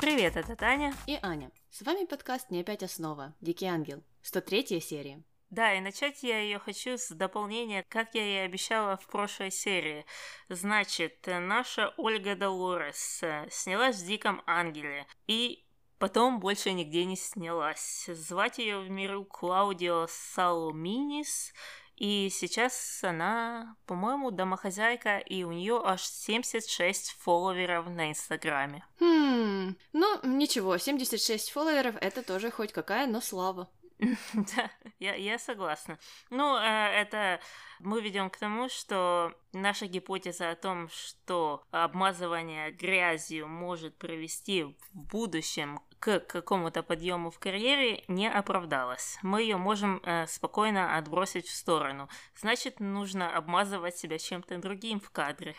Привет, это Таня. И Аня. С вами подкаст «Не опять основа. Дикий ангел». 103 серия. Да, и начать я ее хочу с дополнения, как я и обещала в прошлой серии. Значит, наша Ольга Долорес э, снялась в «Диком ангеле» и потом больше нигде не снялась. Звать ее в миру Клаудио Салуминис, и сейчас она, по-моему, домохозяйка, и у нее аж 76 фолловеров на Инстаграме. Хм, ну ничего, 76 фолловеров это тоже хоть какая, но слава. Да, я, я согласна. Ну, э, это мы ведем к тому, что наша гипотеза о том, что обмазывание грязью может привести в будущем к какому-то подъему в карьере не оправдалась. Мы ее можем э, спокойно отбросить в сторону. Значит, нужно обмазывать себя чем-то другим в кадре.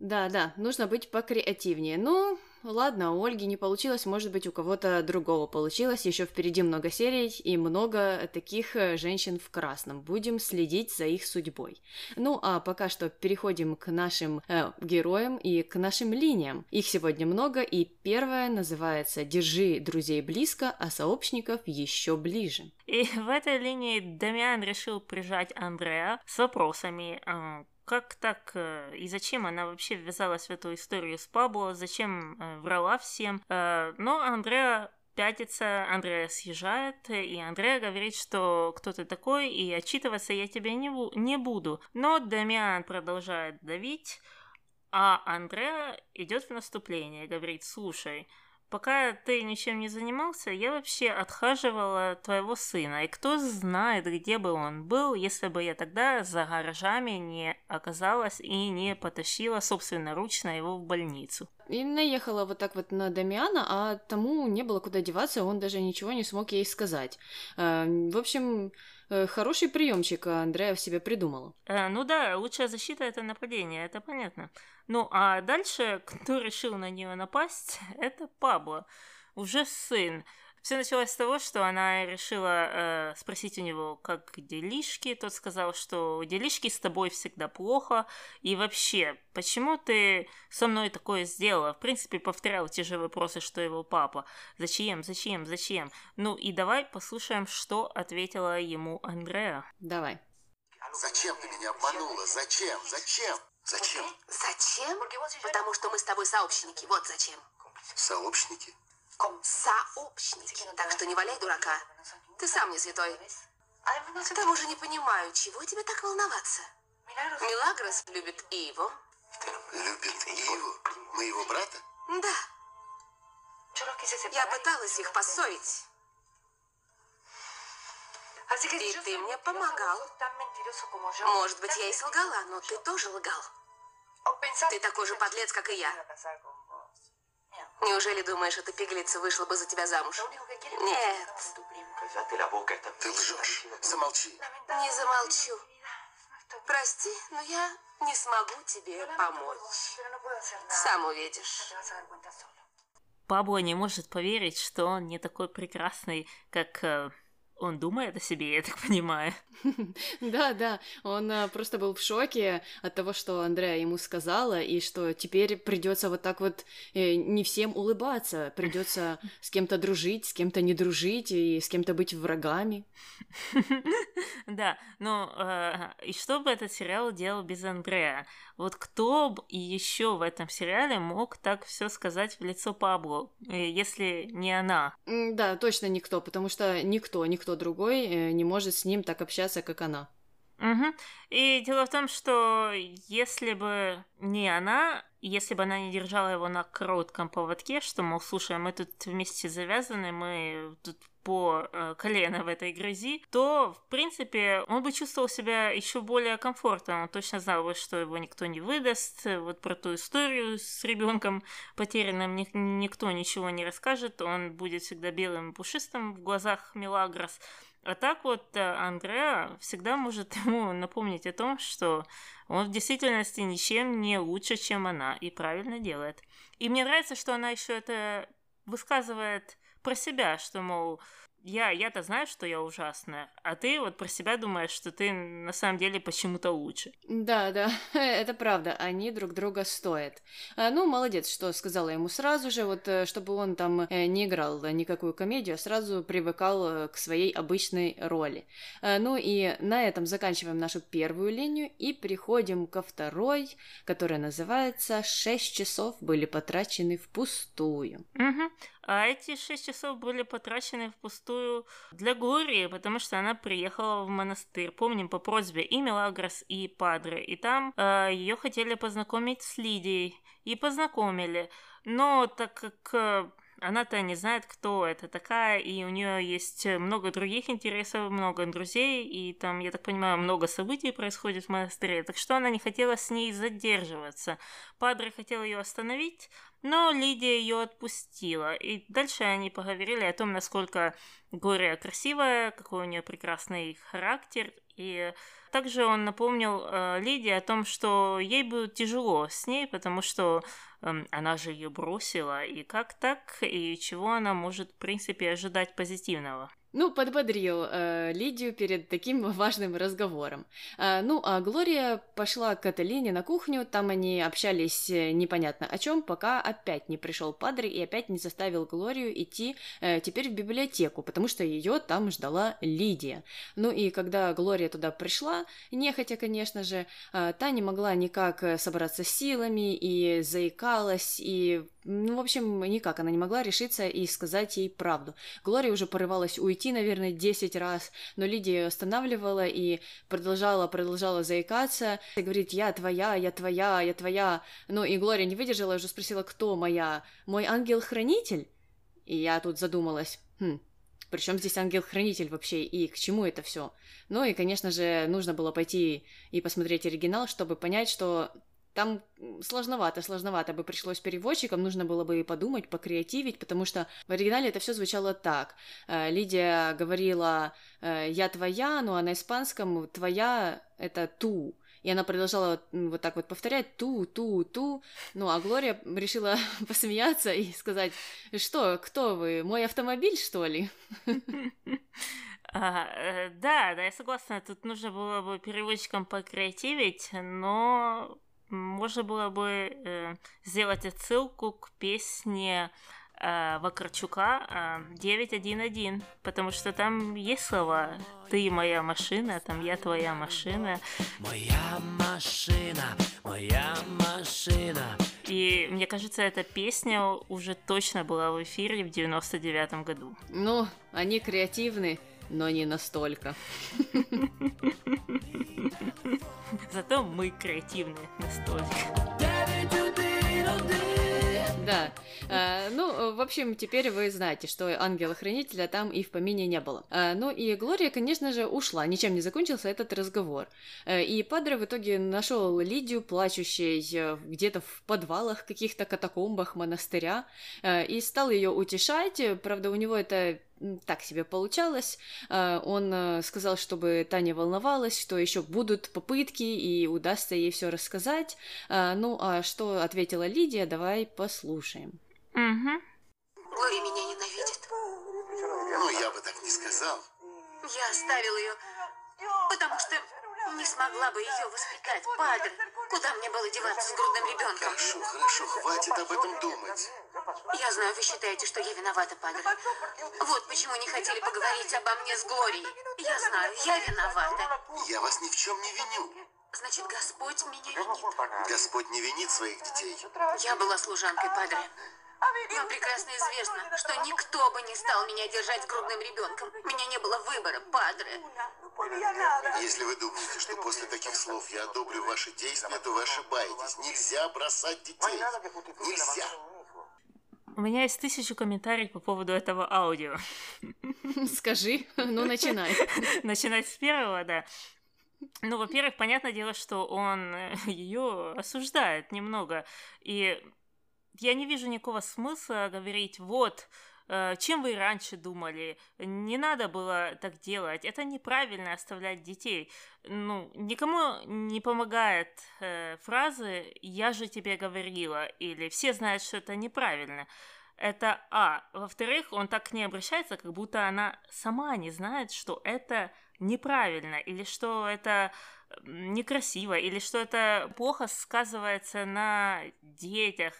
Да, да, нужно быть покреативнее. Ну, ладно, у Ольги не получилось, может быть, у кого-то другого получилось. Еще впереди много серий и много таких э, женщин в красном. Будем следить за их судьбой. Ну, а пока что переходим к нашим э, героям и к нашим линиям. Их сегодня много, и первая называется «Держи друзей близко, а сообщников еще ближе». И в этой линии Дамиан решил прижать Андреа с вопросами, э, как так э, и зачем она вообще ввязалась в эту историю с Пабло, зачем э, врала всем. Э, но Андреа пятится, Андреа съезжает, и Андреа говорит, что кто ты такой, и отчитываться я тебе не, не буду. Но Дамиан продолжает давить, а Андреа идет в наступление, говорит, слушай, Пока ты ничем не занимался, я вообще отхаживала твоего сына, и кто знает, где бы он был, если бы я тогда за гаражами не оказалась и не потащила собственноручно его в больницу. И наехала вот так вот на Дамиана, а тому не было куда деваться, он даже ничего не смог ей сказать. Э, в общем, хороший приемчик Андрея в себе придумала. Э, ну да, лучшая защита это нападение, это понятно. Ну а дальше, кто решил на нее напасть, это Пабло, уже сын. Все началось с того, что она решила э, спросить у него, как делишки. Тот сказал, что делишки с тобой всегда плохо. И вообще, почему ты со мной такое сделала? В принципе, повторял те же вопросы, что его папа. Зачем, зачем, зачем? Ну и давай послушаем, что ответила ему Андреа. Давай. Зачем ты меня обманула? Зачем? Зачем? Зачем? Зачем? Потому что мы с тобой сообщники. Вот зачем. Сообщники? Сообщники. Так что не валяй дурака. Ты сам не святой. К тому же не понимаю, чего тебе так волноваться? Милагрос любит Иву. Любит Иву? Моего брата? Да. Я пыталась их поссорить. И ты мне помогал. Может быть, я и солгала, но ты тоже лгал. Ты такой же подлец, как и я. Неужели думаешь, эта пиглица вышла бы за тебя замуж? Нет. Ты лжешь. Замолчи. Не замолчу. Прости, но я не смогу тебе помочь. Сам увидишь. Пабло не может поверить, что он не такой прекрасный, как э, он думает о себе, я так понимаю. Да, да, он а, просто был в шоке от того, что Андрея ему сказала, и что теперь придется вот так вот э, не всем улыбаться, придется с кем-то дружить, с кем-то не дружить и с кем-то быть врагами. Да, э, и что бы этот сериал делал без Андрея? Вот кто бы еще в этом сериале мог так все сказать в лицо Пабло, э, если не она? Да, точно никто, потому что никто, никто другой э, не может с ним так общаться, как она. Угу. И дело в том, что если бы не она, если бы она не держала его на коротком поводке, что, мол, слушай, мы тут вместе завязаны, мы тут по э, колено в этой грязи, то, в принципе, он бы чувствовал себя еще более комфортно. Он точно знал бы, что его никто не выдаст. Вот про ту историю с ребенком потерянным ни- никто ничего не расскажет. Он будет всегда белым и пушистым в глазах Мелагрос. А так вот э, Андреа всегда может ему напомнить о том, что он в действительности ничем не лучше, чем она, и правильно делает. И мне нравится, что она еще это высказывает про себя, что, мол, я, я-то знаю, что я ужасная, а ты вот про себя думаешь, что ты на самом деле почему-то лучше. Да, да, это правда, они друг друга стоят. А, ну, молодец, что сказала ему сразу же, вот, э, чтобы он там э, не играл никакую комедию, а сразу привыкал э, к своей обычной роли. А, ну и на этом заканчиваем нашу первую линию и переходим ко второй, которая называется «Шесть часов были потрачены впустую». Угу. А эти шесть часов были потрачены впустую для Глории, потому что она приехала в монастырь, помним, по просьбе и Мелагрос, и Падре. И там э, ее хотели познакомить с Лидией. И познакомили. Но так как э, она-то не знает, кто это такая, и у нее есть много других интересов, много друзей, и там, я так понимаю, много событий происходит в монастыре, так что она не хотела с ней задерживаться. Падре хотел ее остановить, но Лидия ее отпустила. И дальше они поговорили о том, насколько Глория красивая, какой у нее прекрасный характер. И также он напомнил э, Лидии о том, что ей будет тяжело с ней, потому что она же ее бросила. И как так, и чего она может, в принципе, ожидать позитивного. Ну, подбодрил э, Лидию перед таким важным разговором. Э, ну, а Глория пошла к Каталине на кухню, там они общались э, непонятно о чем, пока опять не пришел Падре и опять не заставил Глорию идти э, теперь в библиотеку, потому что ее там ждала Лидия. Ну и когда Глория туда пришла, нехотя, конечно же, э, та не могла никак э, собраться силами и заикалась, и ну, в общем, никак она не могла решиться и сказать ей правду. Глория уже порывалась уйти, наверное, десять раз, но Лидия останавливала и продолжала, продолжала заикаться. И говорит, я твоя, я твоя, я твоя. Ну, и Глория не выдержала, уже спросила, кто моя? Мой ангел-хранитель? И я тут задумалась, хм, причем здесь ангел-хранитель вообще, и к чему это все? Ну и, конечно же, нужно было пойти и посмотреть оригинал, чтобы понять, что там сложновато, сложновато бы пришлось переводчикам, нужно было бы и подумать, покреативить, потому что в оригинале это все звучало так. Э, Лидия говорила э, «я твоя», но а на испанском «твоя» — это «ту». И она продолжала вот так вот повторять «ту, ту, ту». Ну, а Глория решила посмеяться и сказать «что, кто вы, мой автомобиль, что ли?» А, э, да, да, я согласна, тут нужно было бы переводчикам покреативить, но можно было бы э, сделать отсылку к песне э, Вакарчука э, 911, потому что там есть слова «Ты моя машина», там «Я твоя машина». Моя машина, моя машина. И мне кажется, эта песня уже точно была в эфире в 99 году. Ну, они креативны, но не настолько. Зато мы креативны настолько. Да. А, ну, в общем, теперь вы знаете, что ангела-хранителя там и в помине не было. А, ну и Глория, конечно же, ушла. Ничем не закончился этот разговор. А, и Падре в итоге нашел Лидию, плачущей э, где-то в подвалах каких-то катакомбах монастыря, э, и стал ее утешать. Правда, у него это так себе получалось. А, он э, сказал, чтобы Таня волновалась, что еще будут попытки и удастся ей все рассказать. А, ну, а что ответила Лидия, давай послушаем. Угу. Глория меня ненавидит. Ну, я бы так не сказал. Я оставил ее, потому что не смогла бы ее воспитать. Падре, куда мне было деваться с грудным ребенком? Хорошо, хорошо, хватит об этом думать. Я знаю, вы считаете, что я виновата, Падре. Вот почему не хотели поговорить обо мне с Глорией. Я знаю, я виновата. Я вас ни в чем не виню. Значит, Господь меня винит. Господь не винит своих детей. Я была служанкой Падре. Вам прекрасно известно, что никто бы не стал меня держать грудным ребенком. У меня не было выбора, Падре. Если вы думаете, что после таких слов я одобрю ваши действия, то вы ошибаетесь. Нельзя бросать детей. Нельзя. У меня есть тысячу комментариев по поводу этого аудио. Скажи, ну начинай. Начинать с первого, да. Ну, во-первых, понятное дело, что он ее осуждает немного. И я не вижу никакого смысла говорить, вот, э, чем вы раньше думали? Не надо было так делать. Это неправильно оставлять детей. Ну, никому не помогает э, фразы «я же тебе говорила» или «все знают, что это неправильно». Это А. Во-вторых, он так к ней обращается, как будто она сама не знает, что это неправильно, или что это некрасиво, или что это плохо сказывается на детях.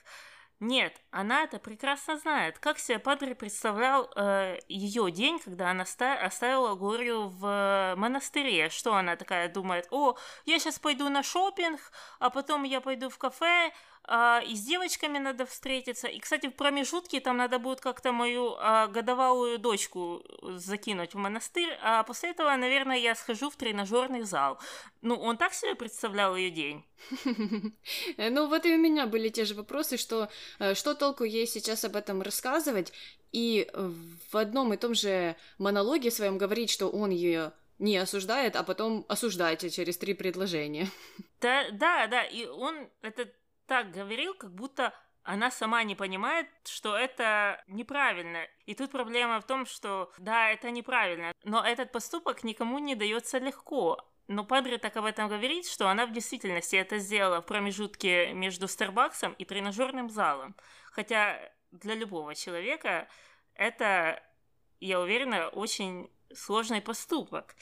Нет, она это прекрасно знает. Как себе Падре представлял э, ее день, когда она ста- оставила Глорию в монастыре? Что она такая думает? О, я сейчас пойду на шопинг, а потом я пойду в кафе, а, и с девочками надо встретиться. И, кстати, в промежутке там надо будет как-то мою а, годовалую дочку закинуть в монастырь, а после этого, наверное, я схожу в тренажерный зал. Ну, он так себе представлял ее день. Ну, вот и у меня были те же вопросы, что э, что толку ей сейчас об этом рассказывать, и в одном и том же монологе своем говорить, что он ее не осуждает, а потом осуждаете через три предложения. Да, да, да, и он это так говорил, как будто она сама не понимает, что это неправильно. И тут проблема в том, что да, это неправильно, но этот поступок никому не дается легко. Но Падре так об этом говорит, что она в действительности это сделала в промежутке между Старбаксом и тренажерным залом. Хотя для любого человека это, я уверена, очень сложный поступок.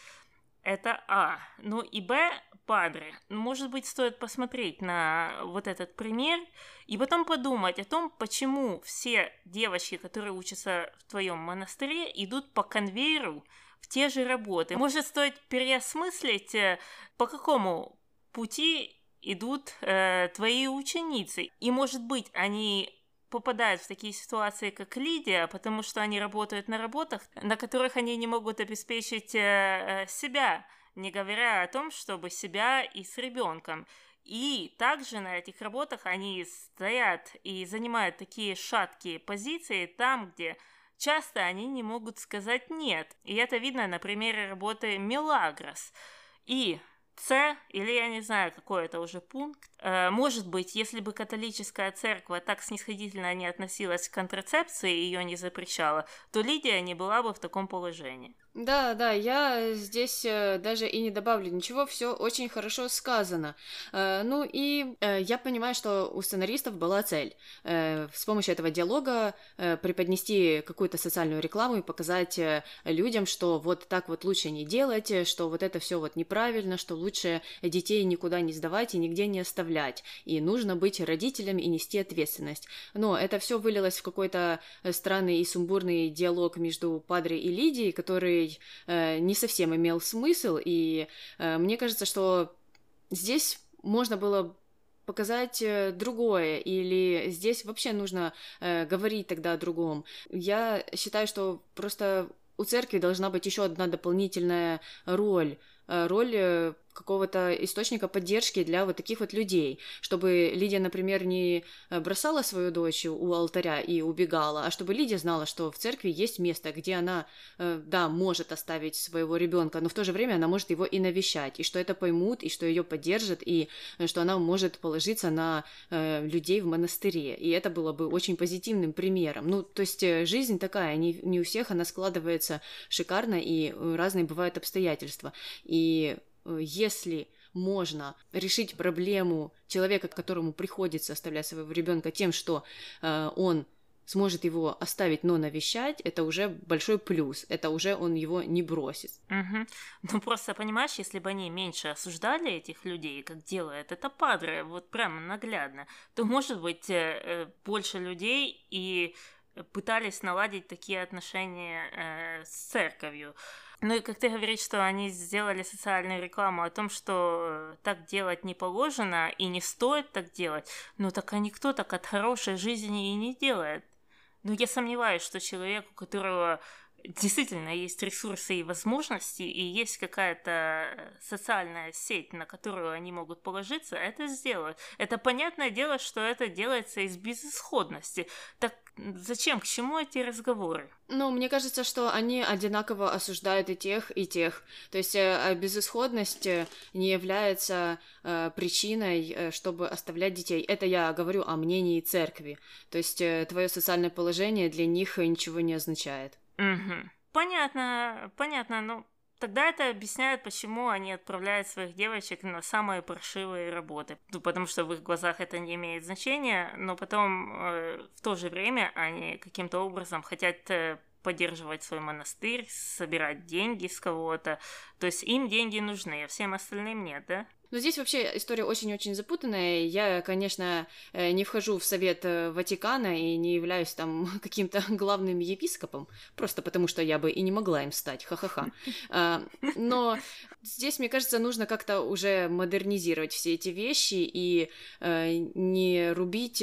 Это А. Ну и Б, Падре. Может быть, стоит посмотреть на вот этот пример и потом подумать о том, почему все девочки, которые учатся в твоем монастыре, идут по конвейеру в те же работы. Может, стоит переосмыслить, э, по какому пути идут э, твои ученицы. И, может быть, они попадают в такие ситуации, как Лидия, потому что они работают на работах, на которых они не могут обеспечить э, э, себя, не говоря о том, чтобы себя и с ребенком. И также на этих работах они стоят и занимают такие шаткие позиции там, где часто они не могут сказать «нет». И это видно на примере работы Мелагрос. И С, или я не знаю, какой это уже пункт, Э, может быть, если бы католическая церковь так снисходительно не относилась к контрацепции и ее не запрещала, то Лидия не была бы в таком положении. Да, да, я здесь э, даже и не добавлю ничего, все очень хорошо сказано. Э, ну и я понимаю, что у сценаристов была цель с помощью этого диалога преподнести какую-то социальную рекламу и показать людям, что вот так вот лучше не делать, что вот это все вот неправильно, что лучше детей никуда не сдавать и нигде не оставлять и нужно быть родителем и нести ответственность. Но это все вылилось в какой-то э, странный и сумбурный диалог между Падре и Лидией, который э, не совсем имел смысл, и э, мне кажется, что здесь можно было показать э, другое, или здесь вообще нужно э, говорить тогда о другом. Я считаю, что просто у церкви должна быть еще одна дополнительная роль, э, роль какого-то источника поддержки для вот таких вот людей, чтобы Лидия, например, не э, бросала свою дочь у алтаря и убегала, а чтобы Лидия знала, что в церкви есть место, где она, э, да, может оставить своего ребенка, но в то же время она может его и навещать, и что это поймут, и что ее поддержат, и э, что она может положиться на людей в монастыре, и это было бы очень позитивным примером. Ну, то есть жизнь такая, не, не у всех она складывается шикарно, и разные бывают обстоятельства, и если можно решить проблему человека, которому приходится оставлять своего ребенка тем, что э, он сможет его оставить, но навещать, это уже большой плюс. Это уже он его не бросит. Угу. Ну просто понимаешь, если бы они меньше осуждали этих людей, как делает это Падре, вот прямо наглядно, то может быть э, э больше людей и пытались наладить такие отношения э, с церковью. Ну и как ты говоришь, что они сделали социальную рекламу о том, что так делать не положено и не стоит так делать, ну так а никто так от хорошей жизни и не делает. Но я сомневаюсь, что человек, у которого действительно есть ресурсы и возможности, и есть какая-то социальная сеть, на которую они могут положиться, это сделают. Это понятное дело, что это делается из безысходности. Так зачем, к чему эти разговоры? Ну, мне кажется, что они одинаково осуждают и тех, и тех. То есть э, безысходность э, не является э, причиной, э, чтобы оставлять детей. Это я говорю о мнении церкви. То есть э, твое социальное положение для них ничего не означает. Угу. Понятно, понятно, ну Тогда это объясняет, почему они отправляют своих девочек на самые паршивые работы. Ну, потому что в их глазах это не имеет значения, но потом э, в то же время они каким-то образом хотят э, поддерживать свой монастырь, собирать деньги с кого-то. То есть им деньги нужны, а всем остальным нет, да? Но здесь вообще история очень-очень запутанная. Я, конечно, э, не вхожу в совет э, Ватикана и не являюсь там каким-то главным епископом, просто потому что я бы и не могла им стать, ха-ха-ха. А, но здесь, мне кажется, нужно как-то уже модернизировать все эти вещи и э, не рубить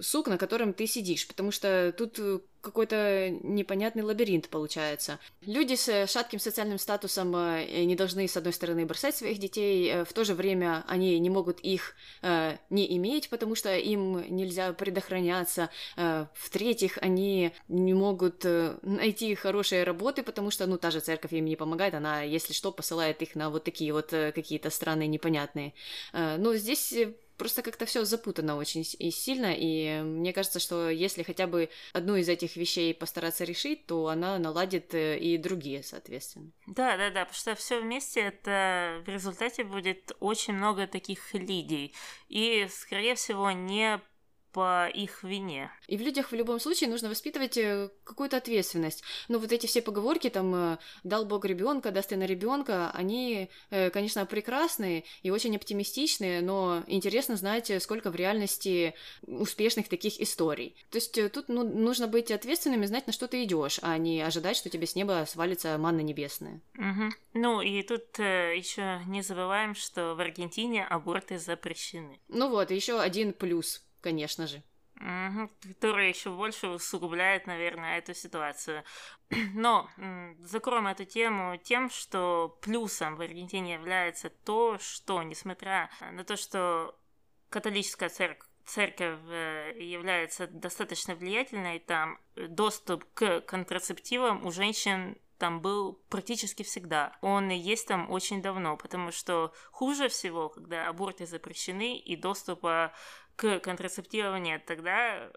сук, на котором ты сидишь, потому что тут какой-то непонятный лабиринт получается. Люди с шатким социальным статусом не должны, с одной стороны, бросать своих детей, в то же время они не могут их э, не иметь, потому что им нельзя предохраняться. Э, в-третьих, они не могут э, найти хорошие работы, потому что, ну, та же церковь им не помогает, она, если что, посылает их на вот такие вот э, какие-то страны непонятные. Э, но здесь просто как-то все запутано очень и сильно, и мне кажется, что если хотя бы одну из этих вещей постараться решить, то она наладит э, и другие, соответственно. Да, да, да, потому что все вместе это в результате будет очень много таких лидий, и, скорее всего, не по их вине. И в людях в любом случае нужно воспитывать э, какую-то ответственность. Но вот эти все поговорки, там, э, дал Бог ребенка, даст и на ребенка, они, э, конечно, прекрасные и очень оптимистичные, но интересно знать, сколько в реальности успешных таких историй. То есть тут ну, нужно быть ответственным и знать, на что ты идешь, а не ожидать, что тебе с неба свалится манна небесная. Угу. Ну и тут э, еще не забываем, что в Аргентине аборты запрещены. Ну вот, еще один плюс конечно же. Которая еще больше усугубляет, наверное, эту ситуацию. Но закроем эту тему тем, что плюсом в Аргентине является то, что, несмотря на то, что католическая церковь церковь э, является достаточно влиятельной, там доступ к контрацептивам у женщин там был практически всегда. Он и есть там очень давно, потому что хуже всего, когда аборты запрещены и доступа к контрацептивам нет, тогда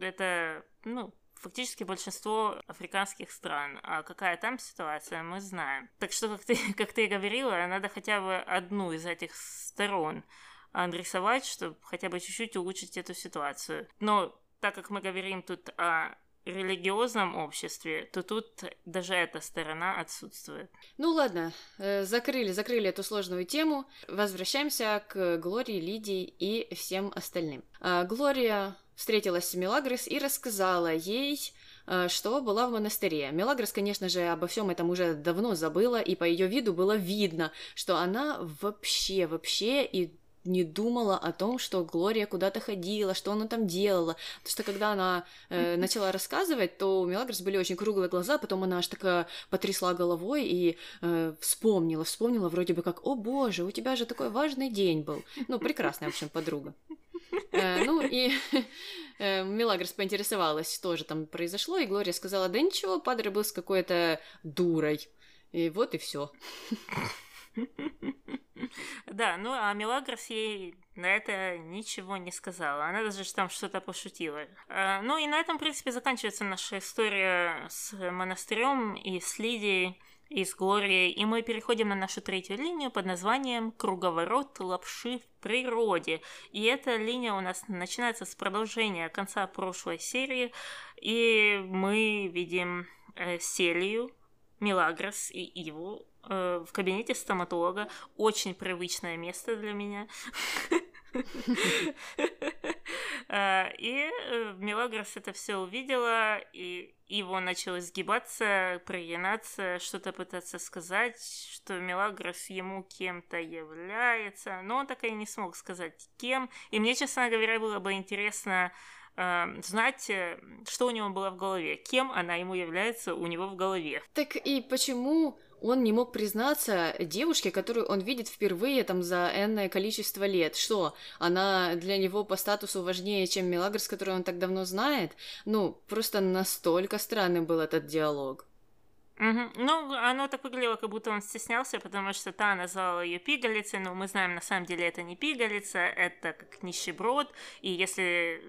это, ну, фактически большинство африканских стран. А какая там ситуация, мы знаем. Так что, как ты, как ты говорила, надо хотя бы одну из этих сторон адресовать, чтобы хотя бы чуть-чуть улучшить эту ситуацию. Но так как мы говорим тут о религиозном обществе, то тут даже эта сторона отсутствует. Ну ладно, э, закрыли, закрыли эту сложную тему. Возвращаемся к Глории, Лидии и всем остальным. А, Глория встретилась с Мелагрос и рассказала ей, э, что была в монастыре. Мелагрос, конечно же, обо всем этом уже давно забыла, и по ее виду было видно, что она вообще, вообще и не думала о том, что Глория куда-то ходила, что она там делала. Потому что когда она э, начала рассказывать, то у Мелагрос были очень круглые глаза, потом она аж такая потрясла головой и э, вспомнила, вспомнила вроде бы как, о боже, у тебя же такой важный день был. Ну, прекрасная, в общем, подруга. Э, ну и э, Мелагрос поинтересовалась, что же там произошло, и Глория сказала, да ничего, Падре был с какой-то дурой. И вот и все. Да, ну а Мелагрос ей на это ничего не сказала. Она даже там что-то пошутила. А, ну и на этом, в принципе, заканчивается наша история с монастырем и с Лидией и с Глорией, и мы переходим на нашу третью линию под названием «Круговорот лапши в природе». И эта линия у нас начинается с продолжения конца прошлой серии, и мы видим э, Селию, Милагрос и Иву Э, в кабинете стоматолога. Очень привычное место для меня. Э, и э, Мелагрос это все увидела, и его начал изгибаться, прогинаться, что-то пытаться сказать, что Мелагрос ему кем-то является, но он так и не смог сказать кем. И мне, честно говоря, было бы интересно знать, что у него было в голове, кем она ему является у него в голове. Так и почему он не мог признаться девушке, которую он видит впервые там за энное количество лет. Что, она для него по статусу важнее, чем Мелагрос, которую он так давно знает? Ну, просто настолько странным был этот диалог. Угу. Ну, оно так выглядело, как будто он стеснялся, потому что та назвала ее пигалицей, но мы знаем, на самом деле это не пигалица, это как нищеброд, и если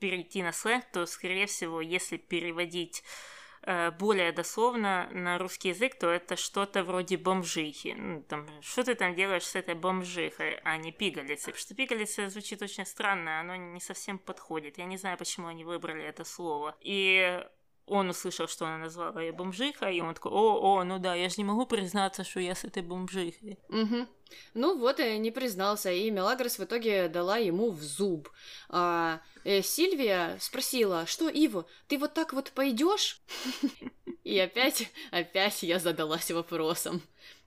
перейти на сленг, то, скорее всего, если переводить более дословно на русский язык, то это что-то вроде бомжихи. Ну, там, что ты там делаешь с этой бомжихой, а не пигалицей? Потому что пигалица звучит очень странно, оно не совсем подходит. Я не знаю, почему они выбрали это слово. И он услышал, что она назвала ее бомжихой, и он такой, о, о, ну да, я же не могу признаться, что я с этой бомжихой. Угу. Ну вот и не признался, и Мелагрос в итоге дала ему в зуб. А, э, Сильвия спросила, что, Иво, ты вот так вот пойдешь? И опять, опять я задалась вопросом.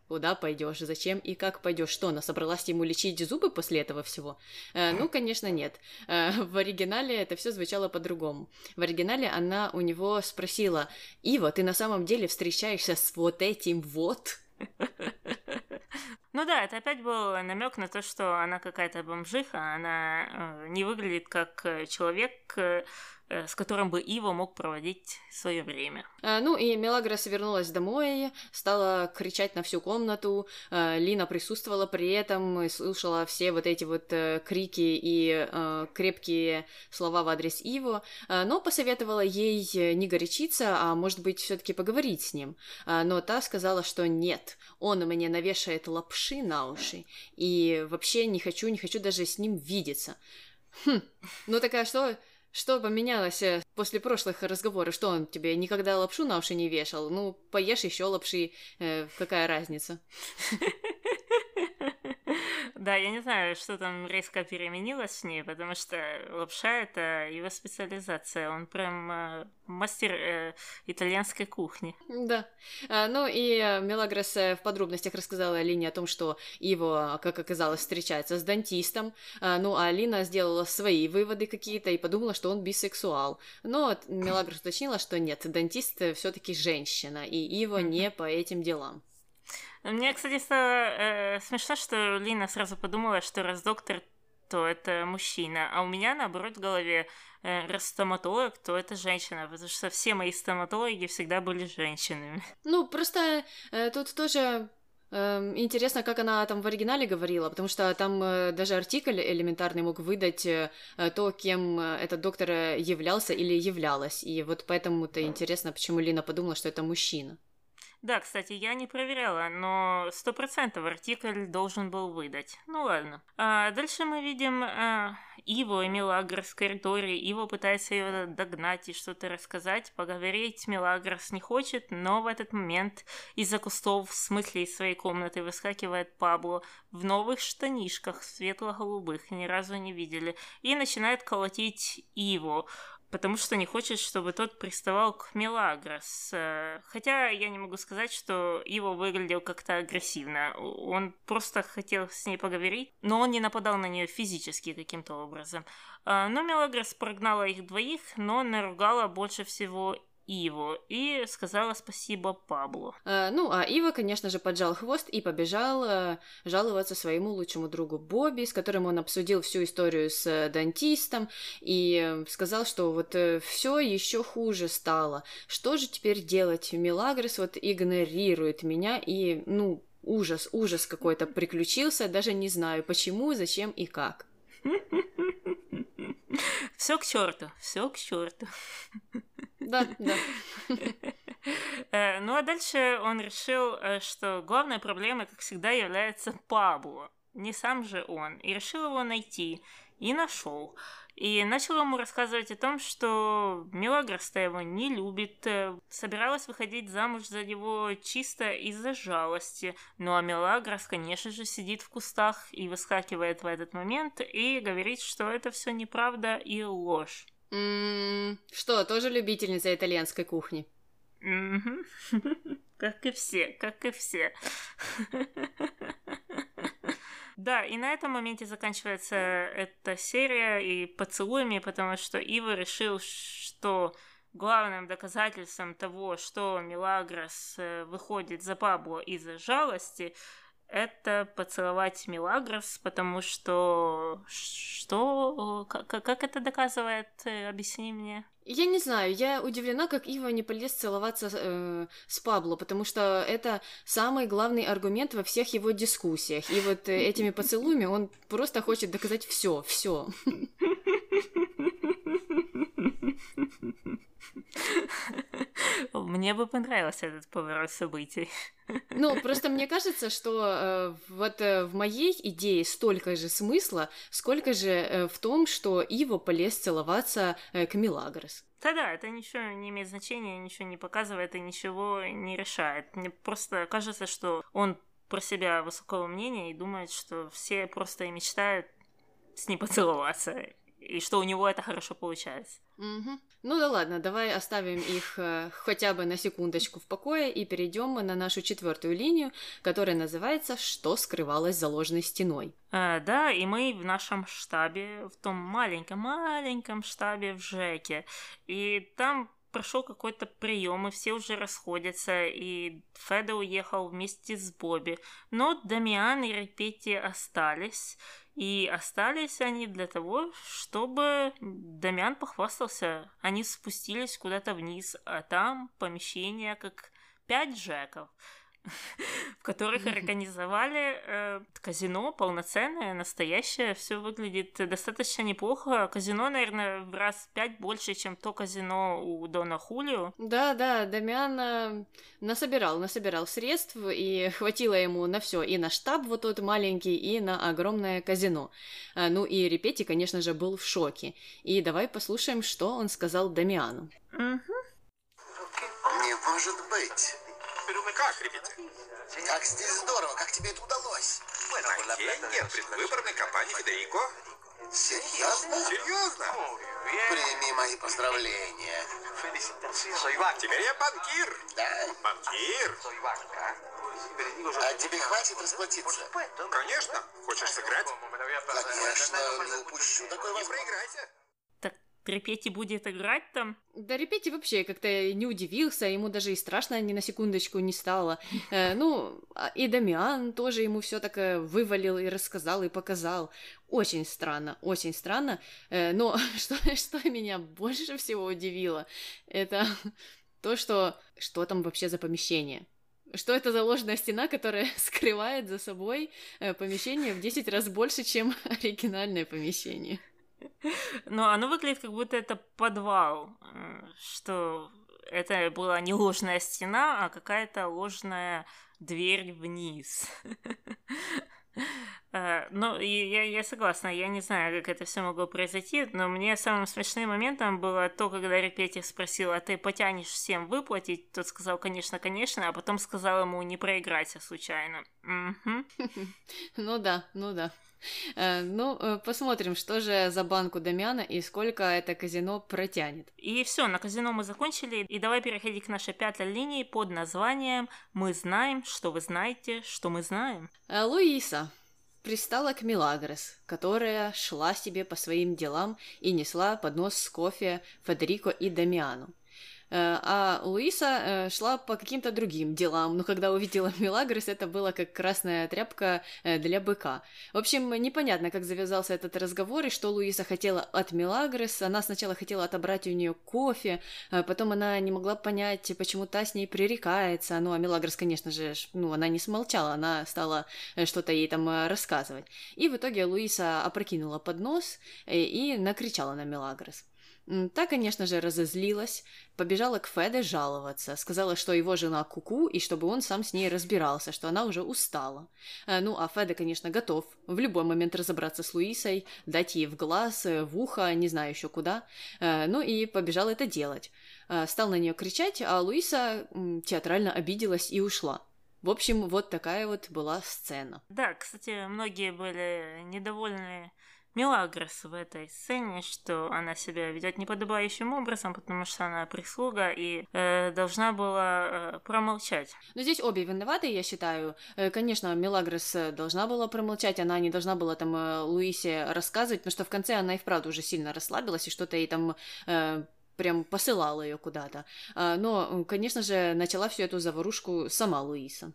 Куда пойдешь, зачем и как пойдешь? Что, она собралась ему лечить зубы после этого всего? Э, ну, конечно, нет. Э, в оригинале это все звучало по-другому. В оригинале она у него спросила, Ива, ты на самом деле встречаешься с вот этим вот? Ну да, это опять был намек на то, что она какая-то бомжиха, она э, не выглядит как э, человек, э, с которым бы Ива мог проводить свое время. А, ну и Мелагрос вернулась домой, стала кричать на всю комнату. А, Лина присутствовала при этом и слушала все вот эти вот а, крики и а, крепкие слова в адрес Иво, а, но посоветовала ей не горячиться, а может быть все-таки поговорить с ним. А, но та сказала, что нет, он мне навешает лапши на уши, и вообще не хочу, не хочу даже с ним видеться. Хм, ну такая что, что поменялось э, после прошлых разговоров? Что он тебе никогда лапшу на уши не вешал? Ну, поешь еще лапши, э, какая разница? Да, я не знаю, что там резко переменилось с ней, потому что лапша — это его специализация. Он прям э, мастер э, итальянской кухни. Да. А, ну и э, Мелагрос э, в подробностях рассказала Алине о том, что его, как оказалось, встречается с дантистом. А, ну, а Алина сделала свои выводы какие-то и подумала, что он бисексуал. Но Мелагрос уточнила, что нет, дантист все таки женщина, и Иво не по этим делам. Мне, кстати, стало э, смешно, что Лина сразу подумала, что раз доктор, то это мужчина, а у меня, наоборот, в голове э, раз стоматолог, то это женщина, потому что все мои стоматологи всегда были женщинами. Ну, просто э, тут тоже эм, Интересно, как она там в оригинале говорила, потому что там э, даже артикль элементарный мог выдать э, то, кем э, этот доктор являлся или являлась. И вот поэтому-то интересно, почему Лина подумала, что это мужчина. Да, кстати, я не проверяла, но сто процентов артикль должен был выдать. Ну ладно. А дальше мы видим а, Иво и Мелагрос в коридоре. Иво пытается ее догнать и что-то рассказать, поговорить. Мелагрос не хочет, но в этот момент из-за кустов, в смысле из своей комнаты, выскакивает Пабло в новых штанишках, светло-голубых, ни разу не видели, и начинает колотить Иво потому что не хочет, чтобы тот приставал к Мелагрос. Э, хотя я не могу сказать, что его выглядел как-то агрессивно. Он просто хотел с ней поговорить, но он не нападал на нее физически каким-то образом. Э, но Мелагрос прогнала их двоих, но наругала больше всего Иву и сказала спасибо Паблу. А, ну, а Ива, конечно же, поджал хвост и побежал а, жаловаться своему лучшему другу Бобби, с которым он обсудил всю историю с а, дантистом и сказал, что вот все еще хуже стало. Что же теперь делать? Милагрос вот игнорирует меня и, ну, ужас, ужас какой-то приключился, даже не знаю почему, зачем и как. Все к черту, все к черту. Да, да. Э, ну а дальше он решил, э, что главная проблема, как всегда, является Пабло. Не сам же он. И решил его найти. И нашел. И начал ему рассказывать о том, что Мелагрос-то его не любит, э, собиралась выходить замуж за него чисто из-за жалости. Ну а Мелагрос, конечно же, сидит в кустах и выскакивает в этот момент и говорит, что это все неправда и ложь. М-м, что, тоже любительница итальянской кухни? Как и все, как и все. Да, и на этом моменте заканчивается эта серия и поцелуями, потому что Ива решил, что главным доказательством того, что Милагрос э, выходит за Пабло из-за жалости, это поцеловать Милагрос, потому что... Что? Как, как это доказывает? Э, объясни мне. Я не знаю, я удивлена, как Ива не полез целоваться э, с Пабло, потому что это самый главный аргумент во всех его дискуссиях. И вот э, этими поцелуями он просто хочет доказать все, все. Мне бы понравился этот поворот событий. Ну, просто мне кажется, что э, вот э, в моей идее столько же смысла, сколько же э, в том, что Иво полез целоваться э, к Милагрос. Да-да, это ничего не имеет значения, ничего не показывает и ничего не решает. Мне просто кажется, что он про себя высокого мнения и думает, что все просто и мечтают с ним поцеловаться, и что у него это хорошо получается. Угу. Ну да ладно, давай оставим их э, хотя бы на секундочку в покое и перейдем на нашу четвертую линию, которая называется «Что скрывалось за ложной стеной?». А, да, и мы в нашем штабе, в том маленьком-маленьком штабе в ЖЭКе, и там прошел какой-то прием, и все уже расходятся, и Феда уехал вместе с Бобби. Но Дамиан и Репетти остались, и остались они для того, чтобы Дамиан похвастался. Они спустились куда-то вниз, а там помещение как пять жеков в которых организовали э, казино полноценное, настоящее. Все выглядит достаточно неплохо. Казино, наверное, в раз пять больше, чем то казино у Дона Хулио. Да, да, Дамиан э, насобирал, насобирал средств, и хватило ему на все, и на штаб вот тот маленький, и на огромное казино. А, ну и Репети, конечно же, был в шоке. И давай послушаем, что он сказал Дамиану. Угу. Не может быть. Как, ребята? Как здесь здорово, как тебе это удалось? На деньги от предвыборной кампании Федерико? Серьезно? Серьезно? Прими мои поздравления. Теперь я банкир. Да? Банкир? А тебе хватит расплатиться? Конечно. Хочешь сыграть? Конечно, не упущу такой Не возможности. Репети будет играть там? Да Репети вообще как-то не удивился, ему даже и страшно ни на секундочку не стало. Э, ну, а и Дамиан тоже ему все так вывалил и рассказал, и показал. Очень странно, очень странно. Э, но что, что меня больше всего удивило, это то, что... Что там вообще за помещение? Что это за ложная стена, которая скрывает за собой э, помещение в 10 раз больше, чем оригинальное помещение? Но оно выглядит, как будто это подвал, что это была не ложная стена, а какая-то ложная дверь вниз. Э, Ну, я, я согласна, я не знаю, как это все могло произойти, но мне самым смешным моментом было то, когда Репетир спросил, а ты потянешь всем выплатить? Тот сказал, конечно, конечно, а потом сказал ему не проиграйся случайно. Ну да, ну да. Э, Ну, э, посмотрим, что же за банку Дамиана и сколько это казино протянет. И все, на казино мы закончили. И давай переходить к нашей пятой линии под названием «Мы знаем, что вы знаете, что мы знаем». Э, Луиса пристала к Милагрос, которая шла себе по своим делам и несла поднос с кофе Федерико и Дамиану. А Луиса э, шла по каким-то другим делам, но когда увидела Милагрос, это было как красная тряпка э, для быка. В общем, непонятно, как завязался этот разговор и что Луиса хотела от Милагрос. Она сначала хотела отобрать у нее кофе, а потом она не могла понять, почему та с ней пререкается. Ну, а Милагрос, конечно же, ну, она не смолчала, она стала э, что-то ей там рассказывать. И в итоге Луиса опрокинула поднос и накричала на Милагрос. Та, конечно же, разозлилась, побежала к Феде жаловаться, сказала, что его жена куку, и чтобы он сам с ней разбирался, что она уже устала. Э, Ну, а Феде, конечно, готов в любой момент разобраться с Луисой, дать ей в глаз, э, в ухо, не знаю еще куда. Э, Ну и побежал это делать. Стал на нее кричать, а Луиса театрально обиделась и ушла. В общем, вот такая вот была сцена. Да, кстати, многие были недовольны Мелагрос в этой сцене, что она себя ведет неподобающим образом, потому что она прислуга и э, должна была э, промолчать. Но здесь обе виноваты, я считаю. Э, Конечно, Мелагрос э, должна была промолчать, она не должна была там э, Луисе рассказывать, потому что в конце она и вправду уже сильно расслабилась, и что-то ей там э, прям посылала ее куда-то. А, Но, конечно же, начала всю эту заварушку сама Луиса.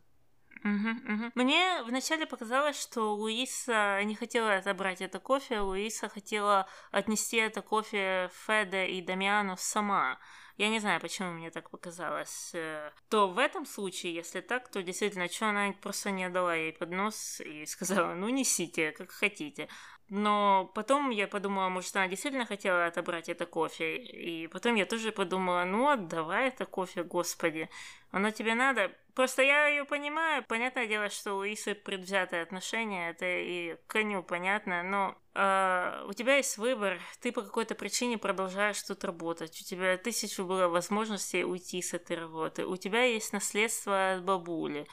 Мгм, мгм. Мне вначале показалось, что Луиса не хотела отобрать это кофе, Луиса хотела отнести это кофе Феде и Дамиану сама. Я не знаю, почему мне так показалось. Э, то в этом случае, если так, то действительно, что она просто не отдала ей поднос и сказала, ну несите, как хотите. Но потом я подумала, может, она действительно хотела отобрать это кофе. И потом я тоже подумала, ну, отдавай это кофе, господи. Оно тебе надо? Просто я ее понимаю. Понятное дело, что у Исы предвзятое отношение, это и коню понятно, но э, у тебя есть выбор, ты по какой-то причине продолжаешь тут работать, у тебя тысячу было возможностей уйти с этой работы, у тебя есть наследство от бабули.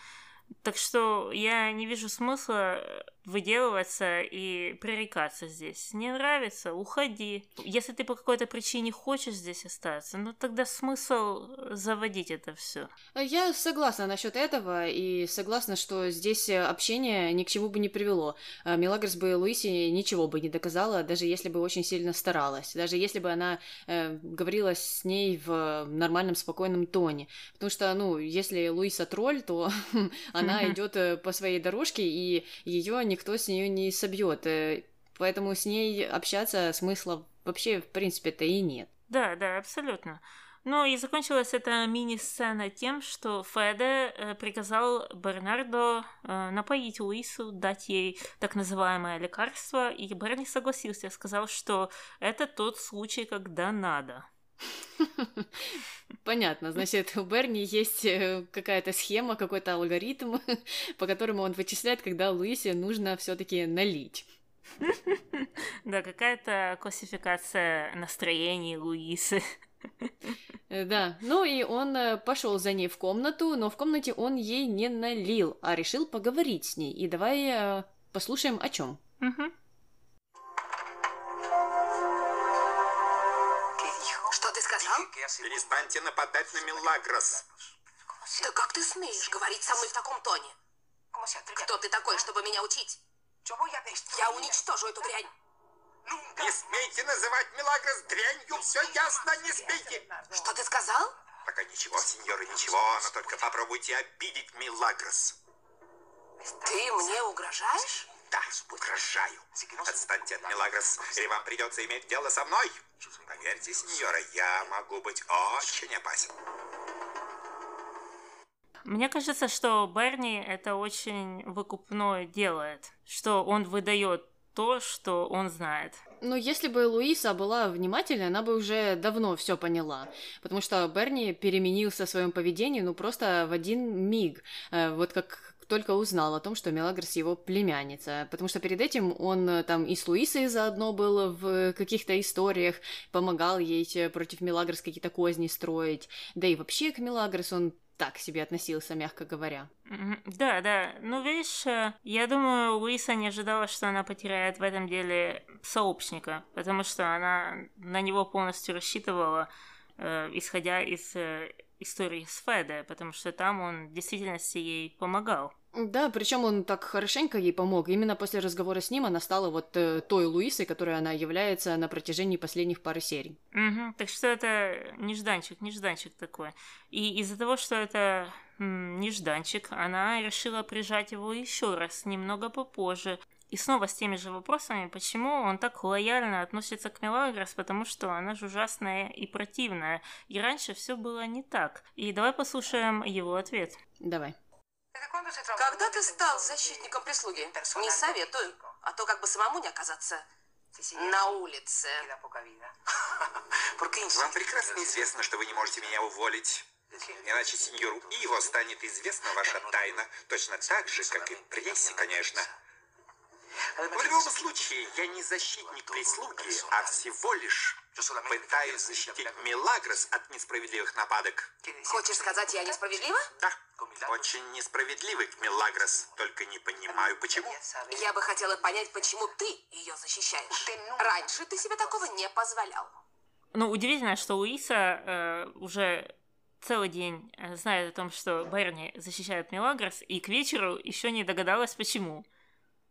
Так что я не вижу смысла э, выделываться и пререкаться здесь. Не нравится, уходи. Если ты по какой-то причине хочешь здесь остаться, ну тогда смысл заводить это все. Я согласна насчет этого и согласна, что здесь общение ни к чему бы не привело. А Мелагрос бы Луисе ничего бы не доказала, даже если бы очень сильно старалась, даже если бы она э, говорила с ней в нормальном спокойном тоне. Потому что, ну, если Луиса тролль, то она идет э, по своей дорожке, и ее никто с нее не собьет. Э, поэтому с ней общаться смысла вообще, в принципе-то, и нет. Да, да, абсолютно. Ну и закончилась эта мини-сцена тем, что Феде э, приказал Бернардо э, напоить Луису, дать ей так называемое лекарство, и Берни согласился, сказал, что это тот случай, когда надо. Понятно, значит, у Берни есть э, какая-то схема, какой-то алгоритм, по которому он вычисляет, когда Луисе нужно все-таки налить. Да, какая-то классификация настроений Луисы. Э, да, ну и он э, пошел за ней в комнату, но в комнате он ей не налил, а решил поговорить с ней. И давай послушаем о чем. Угу. Перестаньте нападать на Милагрос. Да как ты смеешь говорить со мной в таком тоне? Кто ты такой, чтобы меня учить? Я уничтожу эту дрянь. Не смейте называть Милагрос дрянью, все ясно, не смейте. Что ты сказал? Пока ничего, сеньоры, ничего, но только попробуйте обидеть Милагрос. Ты мне угрожаешь? Да, угрожаю. Отстаньте от Милагрос, или вам придется иметь дело со мной. Поверьте, сеньора, я могу быть очень опасен. Мне кажется, что Берни это очень выкупное делает, что он выдает то, что он знает. Ну, если бы Луиса была внимательной, она бы уже давно все поняла. Потому что Берни переменился в своем поведении, ну, просто в один миг. Э, вот как только узнал о том, что Мелагрос его племянница, потому что перед этим он э, там и с Луисой заодно был в каких-то историях, помогал ей э, против Мелагрос какие-то козни строить, да и вообще к Мелагрос он так себе относился, мягко говоря. Да, да. Ну, видишь, э, я думаю, Луиса не ожидала, что она потеряет в этом деле сообщника, потому что она на него полностью рассчитывала, э, исходя из э, истории с Феде, потому что там он в действительности ей помогал. Да, причем он так хорошенько ей помог. Именно после разговора с ним она стала вот э, той Луисой, которой она является на протяжении последних пары серий. Угу, так что это нежданчик, нежданчик такой. И из-за того, что это м, нежданчик, она решила прижать его еще раз, немного попозже. И снова с теми же вопросами, почему он так лояльно относится к Мелагрос, потому что она же ужасная и противная. И раньше все было не так. И давай послушаем его ответ. Давай. Когда ты стал защитником прислуги? Не советую, а то как бы самому не оказаться на улице. Вам прекрасно известно, что вы не можете меня уволить. Иначе сеньору Иво станет известна ваша тайна, точно так же, как и прессе, конечно. В любом случае, я не защитник прислуги, а всего лишь пытаюсь защитить Милагрос от несправедливых нападок. Хочешь сказать, я несправедлива? Да, очень несправедливый Милагрос, только не понимаю, почему. Я бы хотела понять, почему ты ее защищаешь. Раньше ты себе такого не позволял. Ну, удивительно, что Луиса э, уже целый день э, знает о том, что Берни защищает Милагрос, и к вечеру еще не догадалась, почему.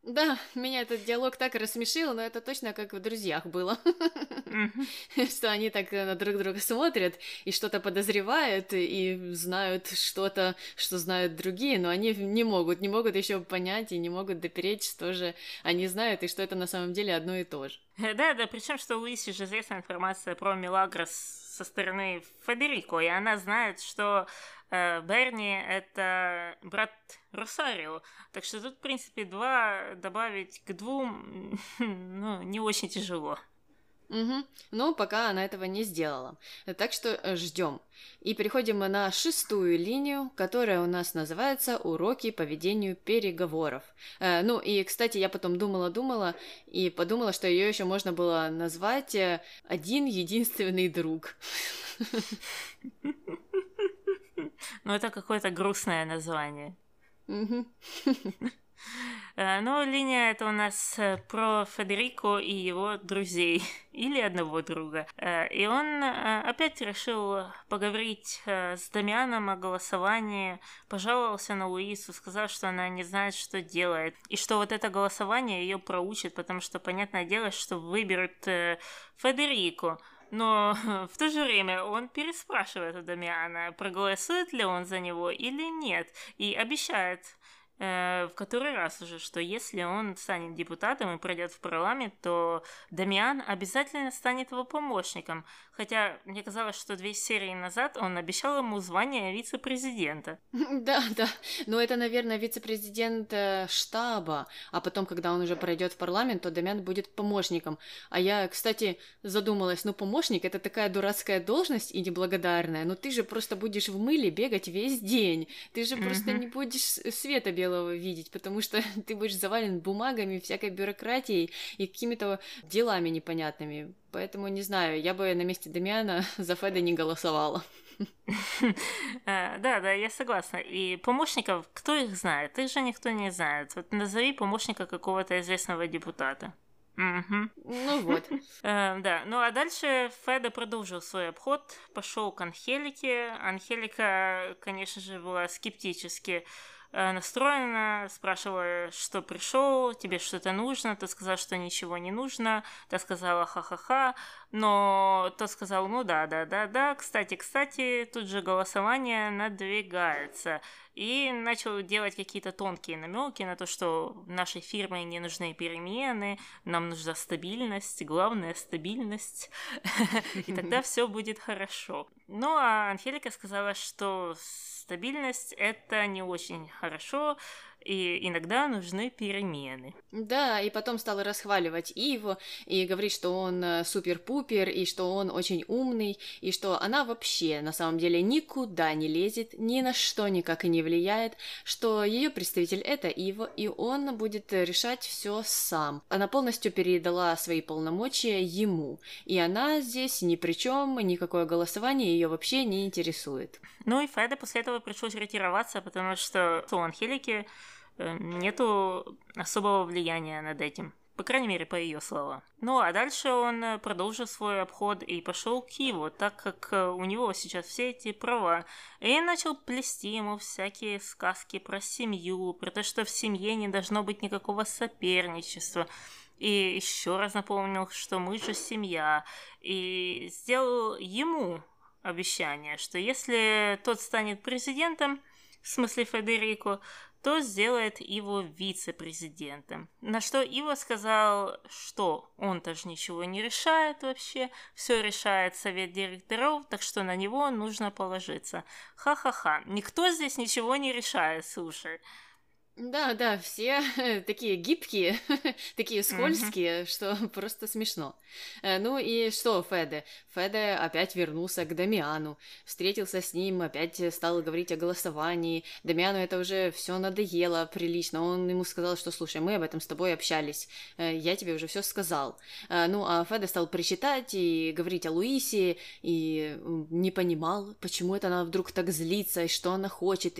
Да, меня этот диалог так рассмешил, но это точно как в «Друзьях» было. Что они так на друг друга смотрят и что-то подозревают и знают что-то, что знают другие, но они не могут, не могут еще понять и не могут допереть, что же они знают и что это на самом деле одно и то же. Да, да, причем что у Луиси же известна информация про Милагрос со стороны Федерико, и она знает, что э, Берни это брат Росарио. Так что тут, в принципе, два добавить к двум, ну, не очень тяжело. Угу. Но пока она этого не сделала. Так что э, ждем. И переходим на шестую линию, которая у нас называется «Уроки по ведению переговоров». Э, ну и, кстати, я потом думала-думала и подумала, что ее еще можно было назвать э, «Один единственный друг». Ну это какое-то грустное название. Э, но линия это у нас э, про Федерико и его друзей, или одного друга. Э, и он опять решил поговорить с Дамианом о голосовании, пожаловался на Луису, сказал, что она не знает, что делает, и что вот это голосование ее проучит, потому что, понятное дело, что выберут Федерико. Но в то же время он переспрашивает у Дамиана, проголосует ли он за него или нет, и обещает в который раз уже, что если он станет депутатом и пройдет в парламент, то Дамиан обязательно станет его помощником. Хотя мне казалось, что две серии назад он обещал ему звание вице-президента. Да, да. Но это, наверное, вице-президент э, штаба. А потом, когда он уже пройдет в парламент, то Дамиан будет помощником. А я, кстати, задумалась, ну помощник это такая дурацкая должность и неблагодарная. Но ты же просто будешь в мыле бегать весь день. Ты же просто не будешь света белого белого видеть, потому что ты будешь завален бумагами, всякой бюрократией и какими-то делами непонятными. Поэтому, не знаю, я бы на месте Дамиана за Феда не голосовала. Э, да, да, я согласна. И помощников, кто их знает? Их же никто не знает. Вот назови помощника какого-то известного депутата. Угу. Ну вот. Э, да, ну а дальше Феда продолжил свой обход, пошел к Анхелике. Анхелика, конечно же, была скептически настроена, спрашивала, что пришел, тебе что-то нужно, ты сказал, что ничего не нужно, ты сказала ха-ха-ха, но тот сказал, ну да, да, да, да, кстати, кстати, тут же голосование надвигается. И начал делать какие-то тонкие намеки на то, что нашей фирме не нужны перемены, нам нужна стабильность, главная стабильность, и тогда все будет хорошо. Ну а Анхелика сказала, что стабильность это не очень хорошо, и иногда нужны перемены. Да, и потом стала расхваливать Иву и говорить, что он э, супер-пупер, и что он очень умный, и что она вообще на самом деле никуда не лезет, ни на что никак и не влияет, что ее представитель это Ива, и он будет решать все сам. Она полностью передала свои полномочия ему, и она здесь ни при чем, никакое голосование ее вообще не интересует. Ну и Феда после этого пришлось ретироваться, потому что у Анхелики Э, нету особого влияния над этим. По крайней мере, по ее словам. Ну а дальше он э, продолжил свой обход и пошел к Киеву, так как э, у него сейчас все эти права. И начал плести ему всякие сказки про семью, про то, что в семье не должно быть никакого соперничества. И еще раз напомнил, что мы же семья. И сделал ему обещание, что если тот станет президентом, в смысле Федерико, то сделает его вице-президентом. На что Иво сказал, что он тоже ничего не решает вообще, все решает совет директоров, так что на него нужно положиться. Ха-ха-ха, никто здесь ничего не решает, слушай. Да, да, все такие гибкие, такие скользкие, mm-hmm. что просто смешно. Э, ну и что, Феде? Феде опять вернулся к Дамиану, встретился с ним, опять стал говорить о голосовании. Дамиану это уже все надоело прилично. Он ему сказал, что слушай, мы об этом с тобой общались, э, я тебе уже все сказал. Э, ну а Феде стал причитать и говорить о Луисе, и не понимал, почему это она вдруг так злится, и что она хочет.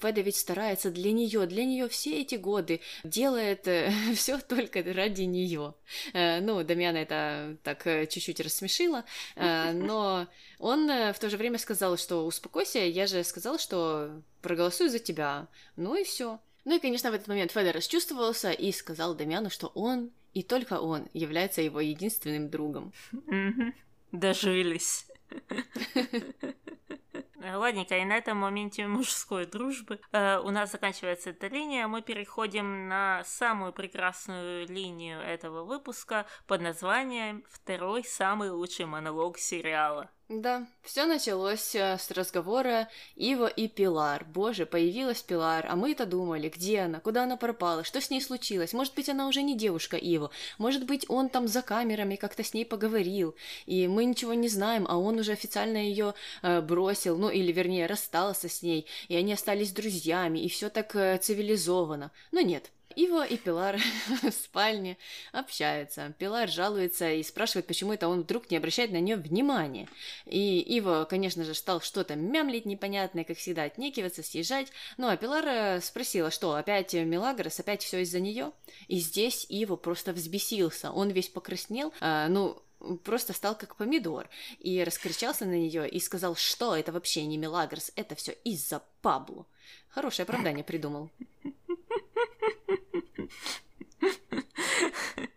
Феде ведь старается для нее, для нее нее все эти годы, делает э, все только ради нее. Э, ну, Дамиана это так э, чуть-чуть рассмешило, но он в то же время сказал, что успокойся, я же сказал, что проголосую за тебя. Ну и все. Ну и, конечно, в этот момент Федор расчувствовался и сказал Дамиану, что он и только он является его единственным другом. Дожились. Ладненько, и на этом моменте мужской дружбы э, у нас заканчивается эта линия. Мы переходим на самую прекрасную линию этого выпуска под названием «Второй самый лучший монолог сериала». Да, все началось э, с разговора Ива и Пилар. Боже, появилась Пилар, а мы-то думали, где она, куда она пропала, что с ней случилось. Может быть, она уже не девушка Ива, может быть, он там за камерами как-то с ней поговорил, и мы ничего не знаем, а он уже официально ее э, бросил, ну или вернее расстался с ней, и они остались друзьями, и все так э, цивилизованно. Но нет, Иво и Пилар в спальне общаются. Пилар жалуется и спрашивает, почему это он вдруг не обращает на нее внимания. И Иво, конечно же, стал что-то мямлить непонятное, как всегда, отнекиваться, съезжать. Ну а Пилар э, спросила, что опять Мелагрос, опять все из-за нее? И здесь Иво просто взбесился. Он весь покраснел, а, ну, просто стал как помидор и раскричался на нее и сказал, что это вообще не Мелагрос, это все из-за Пабло. Хорошее оправдание придумал.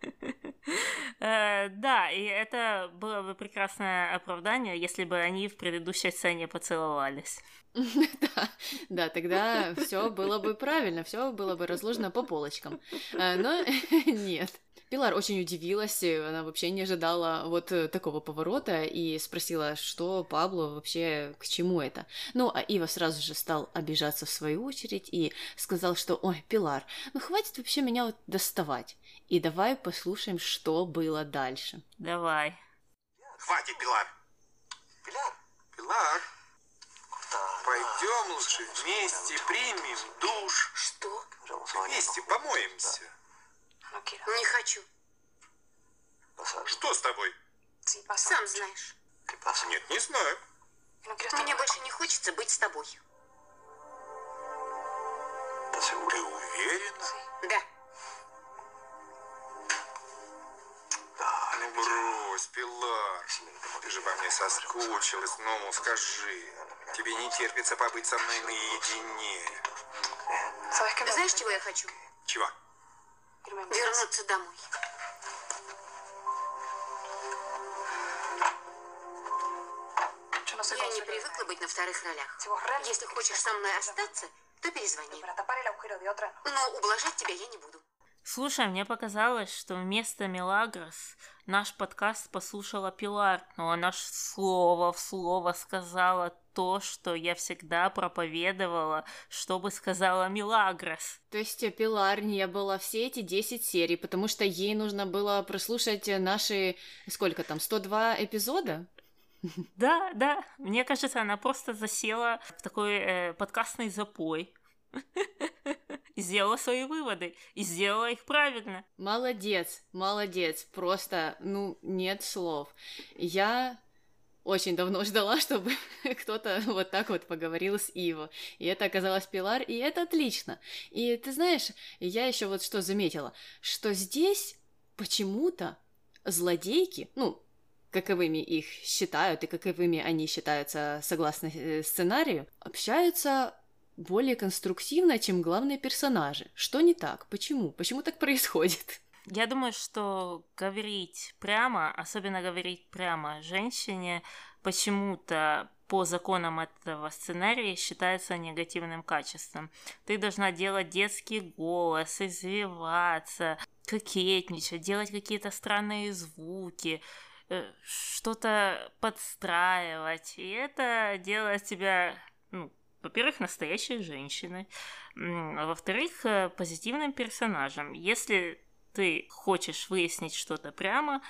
Э, да, и это было бы прекрасное оправдание, если бы они в предыдущей сцене поцеловались. Да, да, тогда все было бы правильно, все было бы разложено по полочкам. Э, но нет. Пилар очень удивилась, она вообще не ожидала вот э, такого поворота и спросила, что Пабло вообще к чему это. Ну, а Ива сразу же стал обижаться в свою очередь и сказал, что «Ой, Пилар, ну хватит вообще меня вот доставать, и давай послушаем, что было дальше». Давай. Хватит, Пилар. Пилар? Пилар? Пойдем лучше вместе примем душ. Что? Вместе помоемся. Не хочу. Что с тобой? Сам знаешь. Нет, не знаю. Мне больше не хочется быть с тобой. Ты уверена? Да. Ну брось, Пилар. Ты же по мне соскучилась, ну скажи. Тебе не терпится побыть со мной наедине. Знаешь, чего я хочу? Чего? Вернуться домой. Я не привыкла быть на вторых ролях. Если хочешь со мной остаться, то перезвони. Но ублажать тебя я не буду. Слушай, мне показалось, что вместо Мелагрос наш подкаст послушала Пилар, но она ж слово в слово сказала то, что я всегда проповедовала, чтобы сказала Милагрос. То есть Пилар не было все эти 10 серий, потому что ей нужно было прослушать наши, сколько там, 102 эпизода? Да, да. Мне кажется, она просто засела в такой э, подкастный запой. И сделала свои выводы. И сделала их правильно. Молодец, молодец. Просто, ну, нет слов. Я очень давно ждала, чтобы кто-то вот так вот поговорил с Иво. И это оказалось Пилар, и это отлично. И ты знаешь, я еще вот что заметила, что здесь почему-то злодейки, ну, каковыми их считают и каковыми они считаются согласно э, сценарию, общаются более конструктивно, чем главные персонажи. Что не так? Почему? Почему так происходит? Я думаю, что говорить прямо, особенно говорить прямо женщине, почему-то по законам этого сценария считается негативным качеством. Ты должна делать детский голос, извиваться, кокетничать, делать какие-то странные звуки, э, что-то подстраивать. И это делает тебя, ну, во-первых, настоящей женщиной, а во-вторых, э, позитивным персонажем. Если ты хочешь выяснить что-то прямо,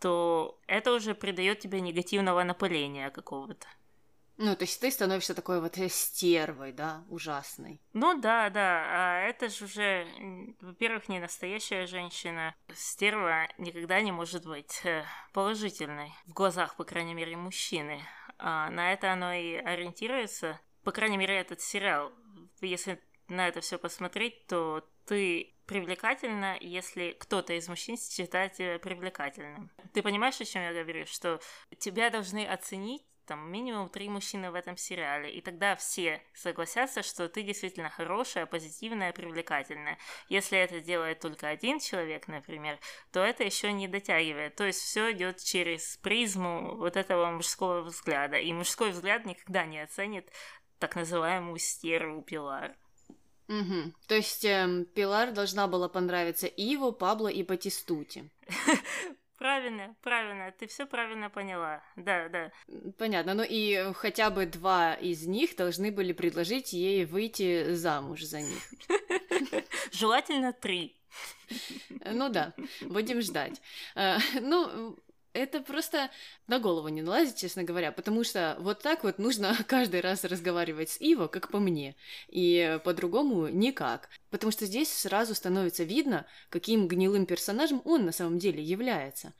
то это уже придает тебе негативного напыления какого-то. Ну, то есть ты становишься такой вот стервой, да, ужасной. Ну да, да, а это же уже, во-первых, не настоящая женщина. Стерва никогда не может быть э, положительной в глазах, по крайней мере, мужчины. А на это оно и ориентируется. По крайней мере, этот сериал. Если на это все посмотреть, то ты привлекательна, если кто-то из мужчин считает тебя привлекательным. Ты понимаешь, о чем я говорю? Что тебя должны оценить там минимум три мужчины в этом сериале, и тогда все согласятся, что ты действительно хорошая, позитивная, привлекательная. Если это делает только один человек, например, то это еще не дотягивает. То есть все идет через призму вот этого мужского взгляда, и мужской взгляд никогда не оценит так называемую стерву Пилар. Угу. То есть эм, Пилар должна была понравиться Иву, Пабло и Батистути. Правильно, правильно, ты все правильно поняла. Да, да. Понятно. Ну и хотя бы два из них должны были предложить ей выйти замуж за них. Желательно три. Ну да, будем ждать. Э, ну, это просто на голову не налазит, честно говоря, потому что вот так вот нужно каждый раз разговаривать с Иво, как по мне, и по-другому никак. Потому что здесь сразу становится видно, каким гнилым персонажем он на самом деле является.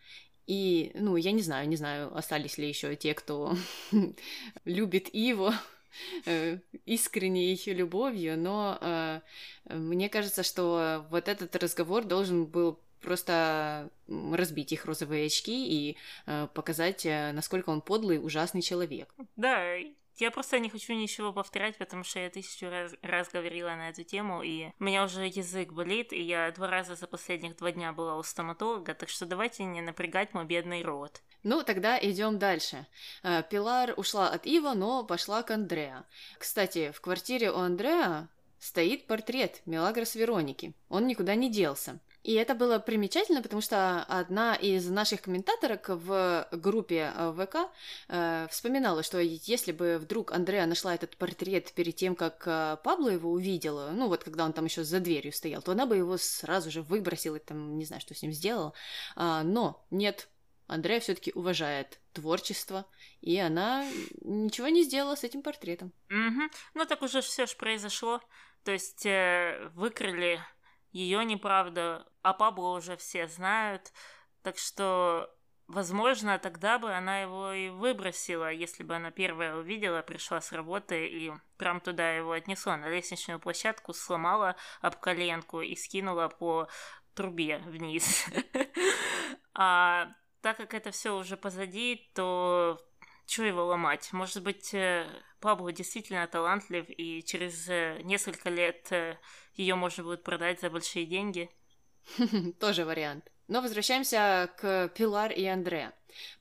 И, ну, я не знаю, не знаю, остались ли еще те, кто любит Иво э, искренней любовью, но э, мне кажется, что вот этот разговор должен был просто разбить их розовые очки и э, показать, э, насколько он подлый, ужасный человек. Да, я просто не хочу ничего повторять, потому что я тысячу раз, раз говорила на эту тему, и у меня уже язык болит, и я два раза за последних два дня была у стоматолога, так что давайте не напрягать мой бедный рот. Ну, тогда идем дальше. Э, Пилар ушла от Ива, но пошла к Андреа. Кстати, в квартире у Андреа стоит портрет Мелагрос Вероники. Он никуда не делся. И это было примечательно, потому что одна из наших комментаторок в группе э, ВК э, вспоминала, что если бы вдруг Андреа нашла этот портрет перед тем, как э, Пабло его увидела, ну вот когда он там еще за дверью стоял, то она бы его сразу же выбросила, там не знаю, что с ним сделала. А, но нет, Андрея все-таки уважает творчество, и она ничего не сделала с этим портретом. Угу. Ну так уже все же произошло. То есть э, выкрыли ее неправда, а Пабло уже все знают, так что, возможно, тогда бы она его и выбросила, если бы она первая увидела, пришла с работы и прям туда его отнесла на лестничную площадку, сломала об коленку и скинула по трубе вниз. А так как это все уже позади, то что его ломать? Может быть, э, Пабло действительно талантлив, и через э, несколько лет э, ее можно будет продать за большие деньги. Тоже вариант. Но возвращаемся к Пилар и Андре.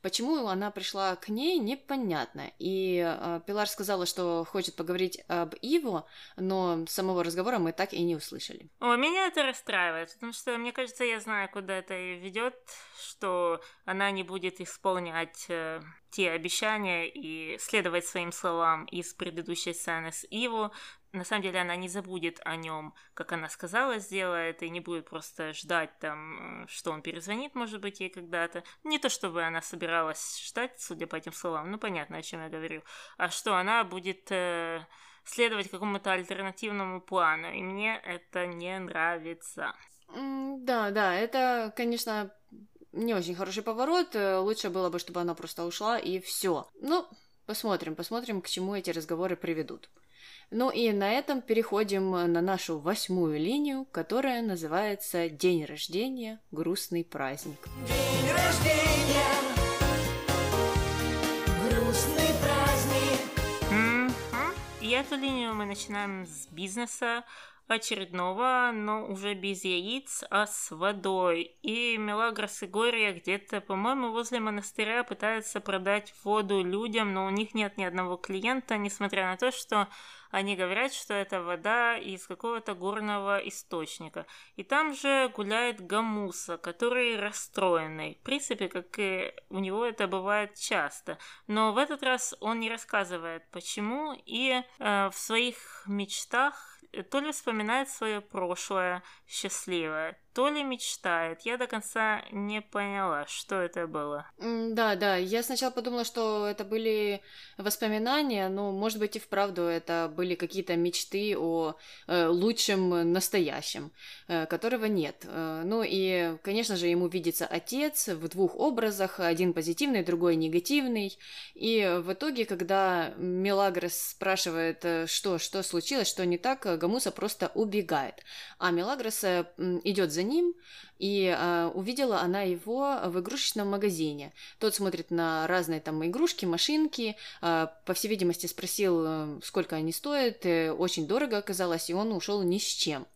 Почему она пришла к ней, непонятно. И э, Пилар сказала, что хочет поговорить об Иво, но самого разговора мы так и не услышали. О, меня это расстраивает, потому что, мне кажется, я знаю, куда это ведет, что она не будет исполнять э, те обещания и следовать своим словам из предыдущей сцены с Иво, на самом деле она не забудет о нем, как она сказала, сделает, и не будет просто ждать там, э, что он перезвонит, может быть, ей когда-то. Не то, чтобы она собиралась ждать, судя по этим словам, ну, понятно, о чем я говорю, а что она будет э, следовать какому-то альтернативному плану, и мне это не нравится. Да, да, это, конечно, не очень хороший поворот. Э, лучше было бы, чтобы она просто ушла и все. Ну, посмотрим, посмотрим, к чему эти разговоры приведут. Ну и на этом переходим на нашу восьмую линию, которая называется «День рождения. Грустный праздник». День рождения. Грустный праздник. Mm-hmm. И эту линию мы начинаем с бизнеса, очередного, но уже без яиц, а с водой. И Мелагрос и Гория где-то, по-моему, возле монастыря пытаются продать воду людям, но у них нет ни одного клиента, несмотря на то, что они говорят, что это вода из какого-то горного источника. И там же гуляет Гамуса, который расстроенный. В принципе, как и у него это бывает часто. Но в этот раз он не рассказывает, почему. И э, в своих мечтах то ли вспоминает свое прошлое счастливое, то ли мечтает. Я до конца не поняла, что это было. Да, да, я сначала подумала, что это были воспоминания, но, может быть, и вправду это были какие-то мечты о э, лучшем настоящем, э, которого нет. Э, ну и, конечно же, ему видится отец в двух образах, один позитивный, другой негативный. И в итоге, когда Мелагрос спрашивает, э, что, что случилось, что не так, Гамуса просто убегает. А Мелагрос э, идет за ним, и э, увидела она его в игрушечном магазине. Тот смотрит на разные там игрушки, машинки, э, по всей видимости спросил, э, сколько они стоят, э, очень дорого оказалось, и он ушел ни с чем.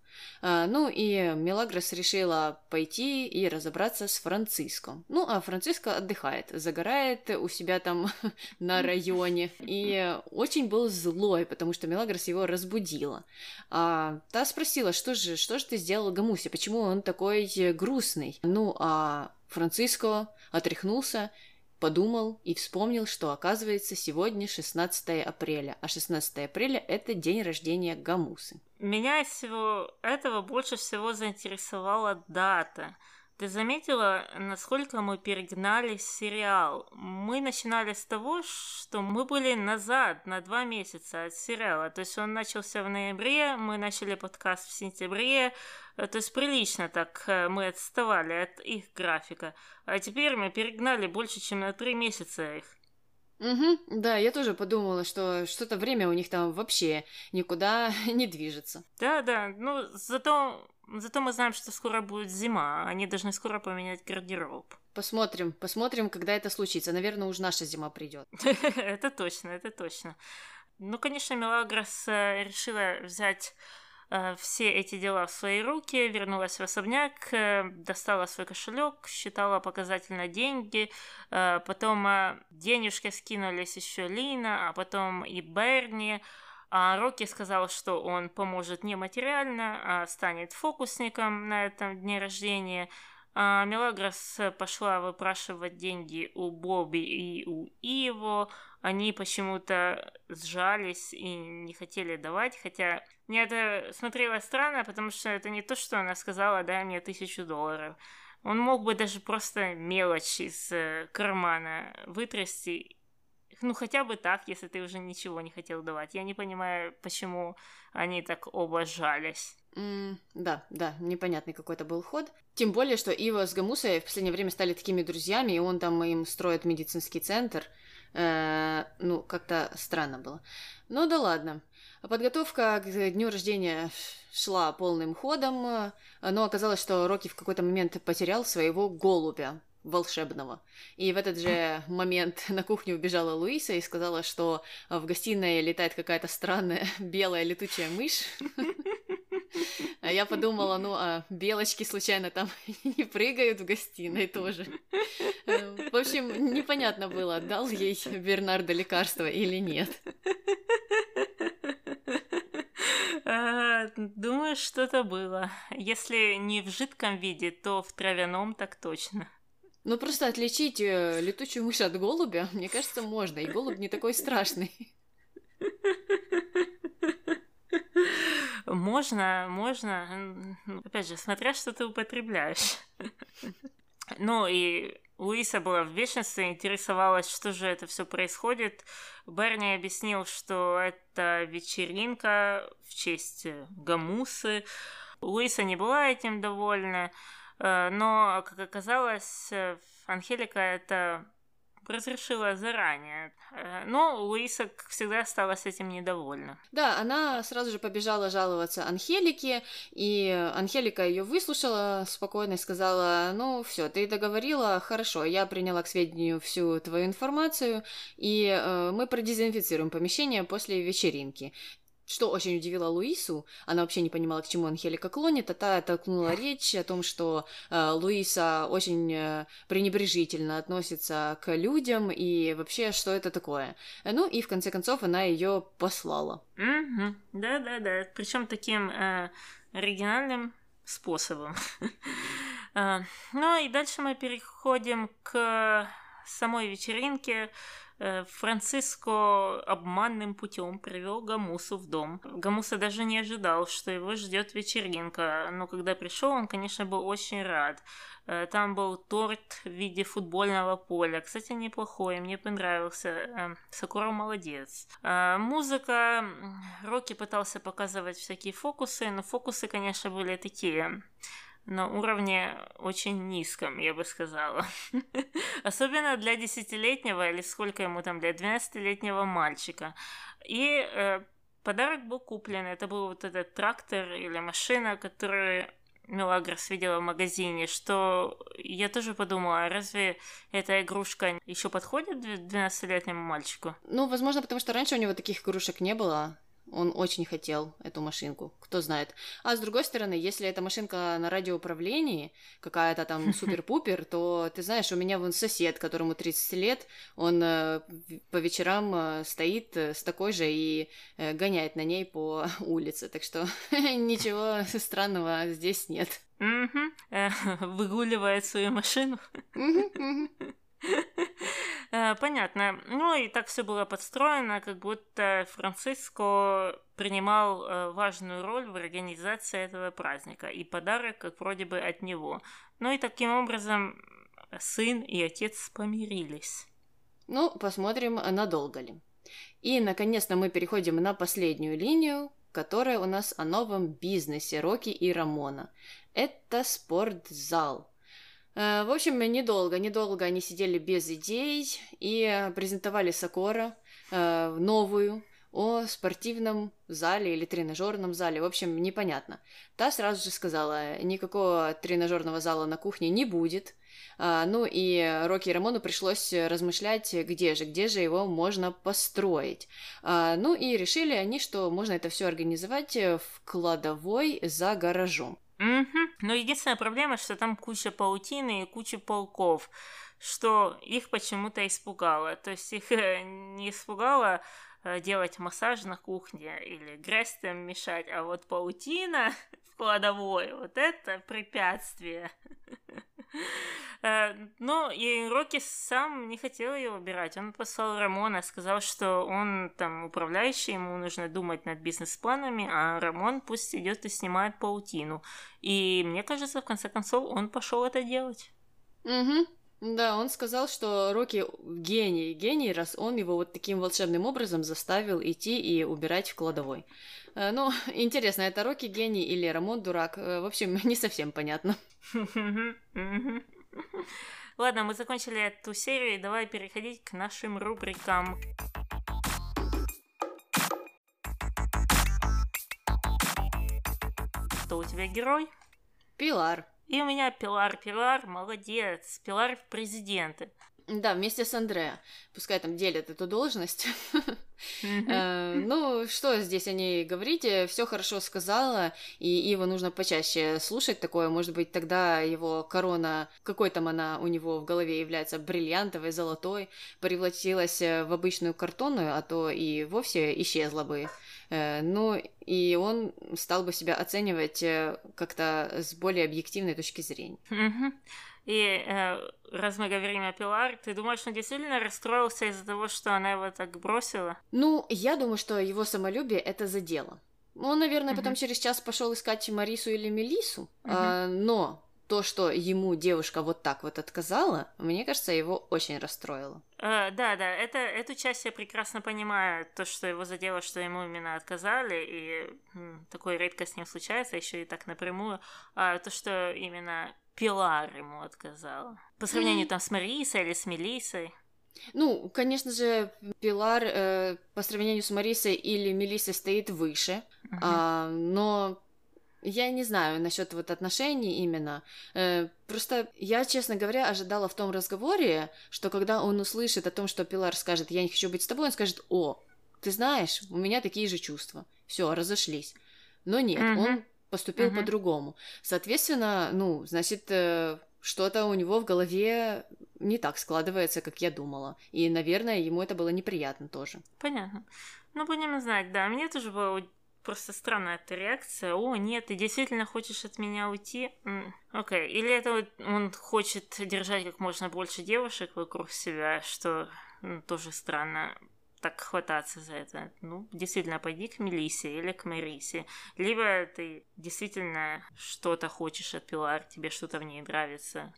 А, ну и Мелагрос решила пойти и разобраться с Франциско. Ну, а Франциско отдыхает, загорает у себя там на районе. И очень был злой, потому что Мелагрос его разбудила. А та спросила, что же, что же ты сделал Гамусе, почему он такой грустный? Ну, а Франциско отряхнулся подумал и вспомнил, что оказывается сегодня 16 апреля, а 16 апреля это день рождения Гамусы. Меня из всего этого больше всего заинтересовала дата – ты заметила, насколько мы перегнали сериал? Мы начинали с того, что мы были назад на два месяца от сериала. То есть он начался в ноябре, мы начали подкаст в сентябре. Э, то есть прилично так э, мы отставали от их графика. А теперь мы перегнали больше, чем на три месяца их. Угу, да, я тоже подумала, что что-то время у них там вообще никуда не движется. Да, да, ну зато Зато мы знаем, что скоро будет зима, они должны скоро поменять гардероб. Посмотрим, посмотрим, когда это случится. Наверное, уж наша зима придет. Это точно, это точно. Ну, конечно, Мелагрос э, решила взять э, все эти дела в свои руки, вернулась в особняк, э, достала свой кошелек, считала показательно деньги, потом денежки скинулись еще Лина, а потом и Берни, а Рокки сказал, что он поможет не материально, а станет фокусником на этом дне рождения. А Мелагрос пошла выпрашивать деньги у Бобби и у Иво. Они почему-то сжались и не хотели давать, хотя мне это смотрелось странно, потому что это не то, что она сказала, дай мне тысячу долларов. Он мог бы даже просто мелочь из э, кармана вытрясти ну, хотя бы так, если ты уже ничего не хотел давать. Я не понимаю, почему они так оба сжались. Mm, да, да, непонятный какой-то был ход. Тем более, что Ива с Гамусой в последнее время стали такими друзьями, и он там им строит медицинский центр. Э, ну, как-то странно было. Ну да ладно. Подготовка к дню рождения шла полным ходом, но оказалось, что Рокки в какой-то момент потерял своего голубя волшебного. И в этот же момент на кухню убежала Луиса и сказала, что в гостиной летает какая-то странная белая летучая мышь. А я подумала, ну, а белочки случайно там не прыгают в гостиной тоже. В общем, непонятно было, дал ей Бернардо лекарство или нет. А, думаю, что-то было. Если не в жидком виде, то в травяном так точно. Ну, просто отличить э, летучую мышь от голубя, мне кажется, можно. И голубь не такой страшный. Можно, можно. Опять же, смотря что ты употребляешь. Ну и Луиса была в бешенстве, интересовалась, что же это все происходит. Берни объяснил, что это вечеринка в честь Гамусы. Луиса не была этим довольна. Э, но, как оказалось, э, Анхелика это разрешила заранее. Э, но Луиса, как всегда, осталась этим недовольна. Да, она сразу же побежала жаловаться Анхелике, и Анхелика ее выслушала спокойно и сказала, ну все, ты договорила, хорошо, я приняла к сведению всю твою информацию, и э, мы продезинфицируем помещение после вечеринки. Что очень удивило Луису, она вообще не понимала, к чему Анхелика клонит, а та толкнула речь о том, что э, Луиса очень э, пренебрежительно относится к людям и вообще, что это такое. Ну и в конце концов она ее послала. Угу. Да-да-да, причем таким э, оригинальным способом. Э, ну и дальше мы переходим к самой вечеринке. Э, Франциско обманным путем привел Гамусу в дом. Гамуса даже не ожидал, что его ждет вечеринка, но когда пришел, он, конечно, был очень рад. Э, там был торт в виде футбольного поля. Кстати, неплохой, мне понравился. Э, Сакура молодец. Музыка. Рокки пытался показывать всякие фокусы, но фокусы, конечно, были такие на уровне очень низком, я бы сказала. Особенно для десятилетнего или сколько ему там, для 12-летнего мальчика. И э, подарок был куплен. Это был вот этот трактор или машина, которую Мелагрос видела в магазине, что я тоже подумала, а разве эта игрушка еще подходит 12-летнему мальчику? Ну, возможно, потому что раньше у него таких игрушек не было. Он очень хотел эту машинку, кто знает. А с другой стороны, если эта машинка на радиоуправлении, какая-то там супер-пупер, то ты знаешь, у меня вон сосед, которому 30 лет, он э, по вечерам э, стоит э, с такой же и гоняет на ней по улице. Так что ничего странного здесь нет. Выгуливает свою машину. Э, понятно. Ну и так все было подстроено, как будто Франциско принимал э, важную роль в организации этого праздника, и подарок как вроде бы от него. Ну и таким образом сын и отец помирились. Ну, посмотрим, надолго ли. И, наконец-то, мы переходим на последнюю линию, которая у нас о новом бизнесе Рокки и Рамона. Это спортзал – в общем, недолго, недолго они сидели без идей и презентовали Сокора э, новую о спортивном зале или тренажерном зале. В общем, непонятно. Та сразу же сказала, никакого тренажерного зала на кухне не будет. А, ну и Рокки и Рамону пришлось размышлять, где же, где же его можно построить. А, ну и решили они, что можно это все организовать в кладовой за гаражом. Угу. Но единственная проблема, что там куча паутины и куча полков, что их почему-то испугало. То есть их э, не испугало э, делать массаж на кухне или грязь там мешать, а вот паутина в кладовой, вот это препятствие. Э, ну, и Рокки сам не хотел ее убирать. Он послал Рамона, сказал, что он там управляющий, ему нужно думать над бизнес-планами, а Рамон пусть идет и снимает паутину. И мне кажется, в конце концов, он пошел это делать. Угу. Да, он сказал, что Рокки гений, гений, раз он его вот таким волшебным образом заставил идти и убирать в кладовой. Э, ну, интересно, это Рокки гений или Рамон дурак? Э, в общем, не совсем понятно. Ладно, мы закончили эту серию, давай переходить к нашим рубрикам. Кто у тебя герой? Пилар. И у меня Пилар. Пилар молодец. Пилар в президенты. Да, вместе с Андреа. Пускай там делят эту должность. Э, ну, что здесь о ней говорить? Все хорошо сказала, и его нужно почаще слушать такое. Может быть, тогда его корона, какой там она у него в голове является, бриллиантовой, золотой, превратилась в обычную картонную, а то и вовсе исчезла бы. Э, ну, и он стал бы себя оценивать э, как-то с более объективной точки зрения. И э, раз мы говорим о Пилар, ты думаешь, он действительно расстроился из-за того, что она его так бросила? Ну, я думаю, что его самолюбие это задело. Он, наверное, uh-huh. потом через час пошел искать Марису или Мелису, uh-huh. а, но то, что ему девушка вот так вот отказала, мне кажется, его очень расстроило. Uh, да, да, это, эту часть я прекрасно понимаю, то, что его задело, что ему именно отказали, и м, такое редко с ним случается, еще и так напрямую, а то, что именно Пилар ему отказала. По сравнению там с Марисой или с Мелисой. Ну, конечно же, Пилар э, по сравнению с Марисой или Мелиссой стоит выше, uh-huh. а, но я не знаю насчет вот отношений именно. Э, просто я, честно говоря, ожидала в том разговоре, что когда он услышит о том, что Пилар скажет «я не хочу быть с тобой», он скажет «О, ты знаешь, у меня такие же чувства». Все, разошлись. Но нет, uh-huh. он поступил uh-huh. по-другому. Соответственно, ну, значит, э, что-то у него в голове не так складывается, как я думала. И, наверное, ему это было неприятно тоже. Понятно. Ну, будем знать, да. Мне тоже было просто странная эта реакция. О, нет, ты действительно хочешь от меня уйти? Окей. Okay. Или это он хочет держать как можно больше девушек вокруг себя, что ну, тоже странно так хвататься за это. Ну, действительно, пойди к Мелисе или к Мэрисе. Либо ты действительно что-то хочешь от Пилар, тебе что-то в ней нравится,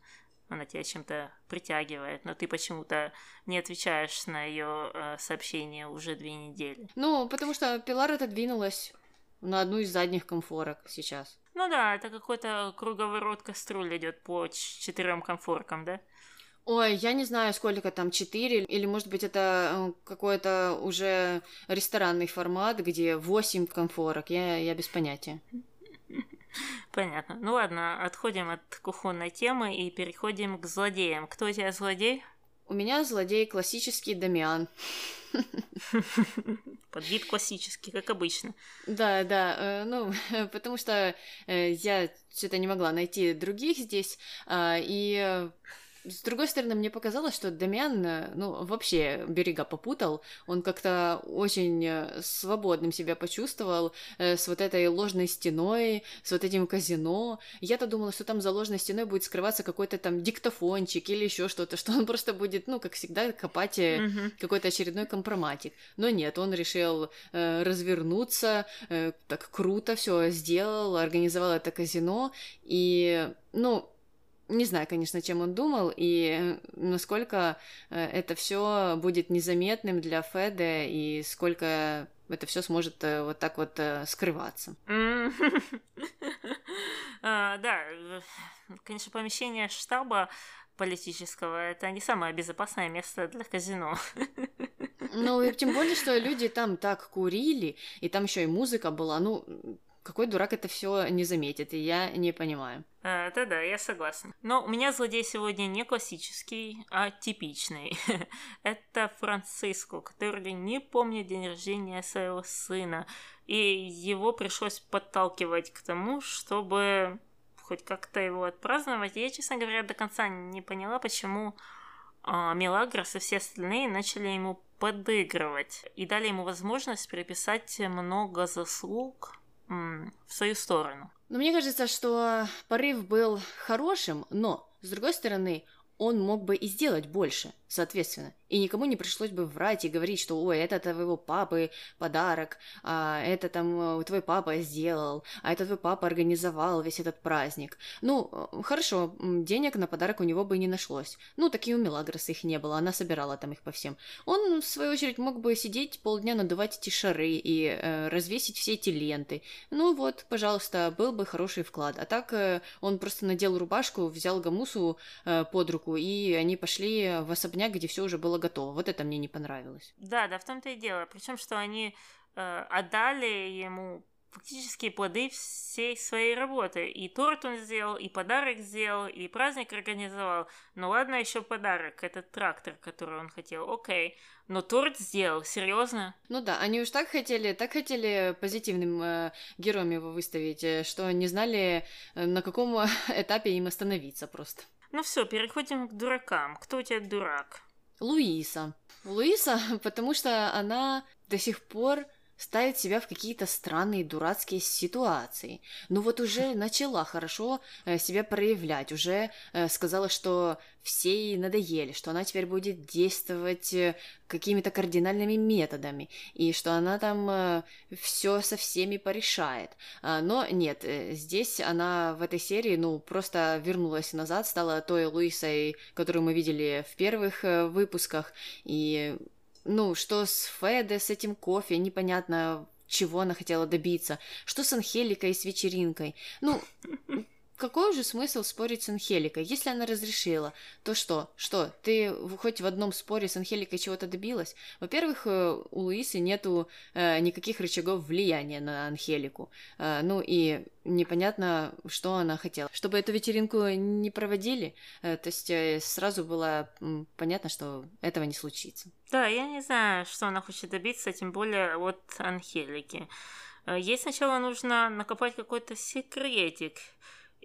она тебя чем-то притягивает, но ты почему-то не отвечаешь на ее э, сообщение уже две недели. Ну, потому что Пилар отодвинулась на одну из задних комфорок сейчас. Ну да, это какой-то круговорот кастрюль идет по четырем комфоркам, да? Ой, я не знаю, сколько там, четыре, или, может быть, это э, какой-то уже ресторанный формат, где восемь конфорок, я, я без понятия. Понятно. Ну ладно, отходим от кухонной темы и переходим к злодеям. Кто у тебя злодей? У меня злодей классический Дамиан. Под вид классический, как обычно. Да, да, э, ну, потому что э, я что-то не могла найти других здесь, а, и с другой стороны, мне показалось, что Дамиан, э, ну, вообще берега попутал. Он как-то очень э, свободным себя почувствовал э, с вот этой ложной стеной, с вот этим казино. Я-то думала, что там за ложной стеной будет скрываться какой-то там диктофончик или еще что-то, что он просто будет, ну, как всегда, копать mm-hmm. какой-то очередной компроматик. Но нет, он решил э, развернуться, э, так круто все сделал, организовал это казино, и, ну, не знаю, конечно, чем он думал и насколько э, это все будет незаметным для Феда и сколько это все сможет э, вот так вот э, скрываться. А, да, конечно, помещение штаба политического это не самое безопасное место для казино. Ну, и тем более, что люди там так курили, и там еще и музыка была. Ну, какой дурак это все не заметит, и я не понимаю. Да-да, я согласна. Но у меня злодей сегодня не классический, а типичный. это Франциско, который не помнит день рождения своего сына, и его пришлось подталкивать к тому, чтобы хоть как-то его отпраздновать. Я, честно говоря, до конца не поняла, почему а, Мелагрос и все остальные начали ему подыгрывать и дали ему возможность переписать много заслуг в свою сторону. Но мне кажется, что порыв был хорошим, но, с другой стороны, он мог бы и сделать больше, соответственно. И никому не пришлось бы врать и говорить, что ой, это твоего папы подарок, а это там э, твой папа сделал, а это твой папа организовал весь этот праздник. Ну, э, хорошо, денег на подарок у него бы и не нашлось. Ну, так и у Мелагроса их не было, она собирала там их по всем. Он, в свою очередь, мог бы сидеть полдня надувать эти шары и э, развесить все эти ленты. Ну вот, пожалуйста, был бы хороший вклад. А так э, он просто надел рубашку, взял Гамусу э, под руку, и они пошли в особняк, где все уже было было готово. Вот это мне не понравилось. Да, да, в том-то и дело. Причем, что они э, отдали ему фактически плоды всей своей работы. И торт он сделал, и подарок сделал, и праздник организовал. Ну ладно, еще подарок, этот трактор, который он хотел, окей. Но торт сделал, серьезно? Ну да, они уж так хотели, так хотели позитивным э, героем его выставить, э, что не знали, э, на каком этапе им остановиться просто. Ну все, переходим к дуракам. Кто у тебя дурак? Луиса. Луиса, потому что она до сих пор ставит себя в какие-то странные дурацкие ситуации. Ну вот уже начала хорошо э, себя проявлять, уже э, сказала, что все ей надоели, что она теперь будет действовать э, какими-то кардинальными методами, и что она там все со всеми порешает. А, но нет, здесь она в этой серии, ну, просто вернулась назад, стала той Луисой, которую мы видели в первых выпусках, и ну, что с Феде, с этим кофе, непонятно, чего она хотела добиться, что с Анхеликой и с вечеринкой. Ну, какой же смысл спорить с Анхеликой? Если она разрешила, то что? Что, ты хоть в одном споре с Анхеликой чего-то добилась? Во-первых, э, у Луисы нету э, никаких рычагов влияния на Анхелику. Э, ну и непонятно, что она хотела. Чтобы эту вечеринку не проводили, э, то есть э, сразу было понятно, что этого не случится. Да, я не знаю, что она хочет добиться, тем более от Анхелики. Э, ей сначала нужно накопать какой-то секретик,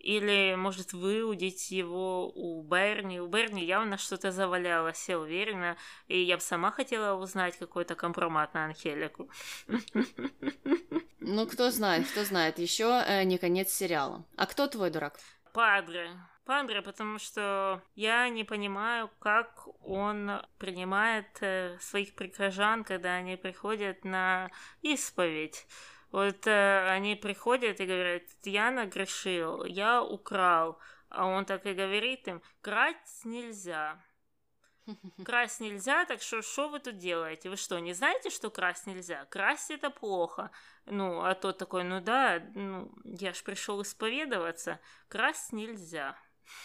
или, может, выудить его у Берни. У Берни явно что-то завалялось, я уверена. И я бы сама хотела узнать какой-то компромат на Анхелику. Ну, кто знает, кто знает. Еще э, не конец сериала. А кто твой дурак? Падре. Падре, потому что я не понимаю, как он принимает э, своих прихожан, когда они приходят на исповедь. Вот э, они приходят и говорят, я нагрешил, я украл. А он так и говорит им, красть нельзя. Красть нельзя, так что что вы тут делаете? Вы что, не знаете, что красть нельзя? Красть это плохо. Ну, а тот такой, ну да, ну, я ж пришел исповедоваться. Красть нельзя.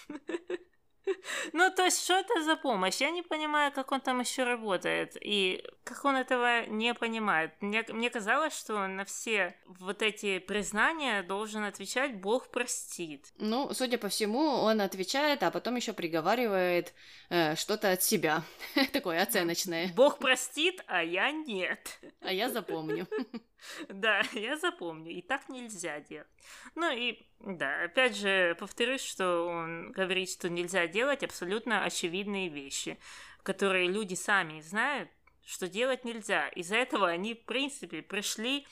Ну, то есть, что это за помощь? Я не понимаю, как он там еще работает, и как он этого не понимает. Мне, мне казалось, что на все вот эти признания должен отвечать «Бог простит». Ну, судя по всему, он отвечает, а потом еще приговаривает э, что-то от себя. Такое оценочное. Бог простит, а я нет. А я запомню. Да, я запомню. И так нельзя делать. Ну и, да, опять же, повторюсь, что он говорит, что нельзя делать абсолютно очевидные вещи, которые люди сами знают, что делать нельзя. Из-за этого они, в принципе, пришли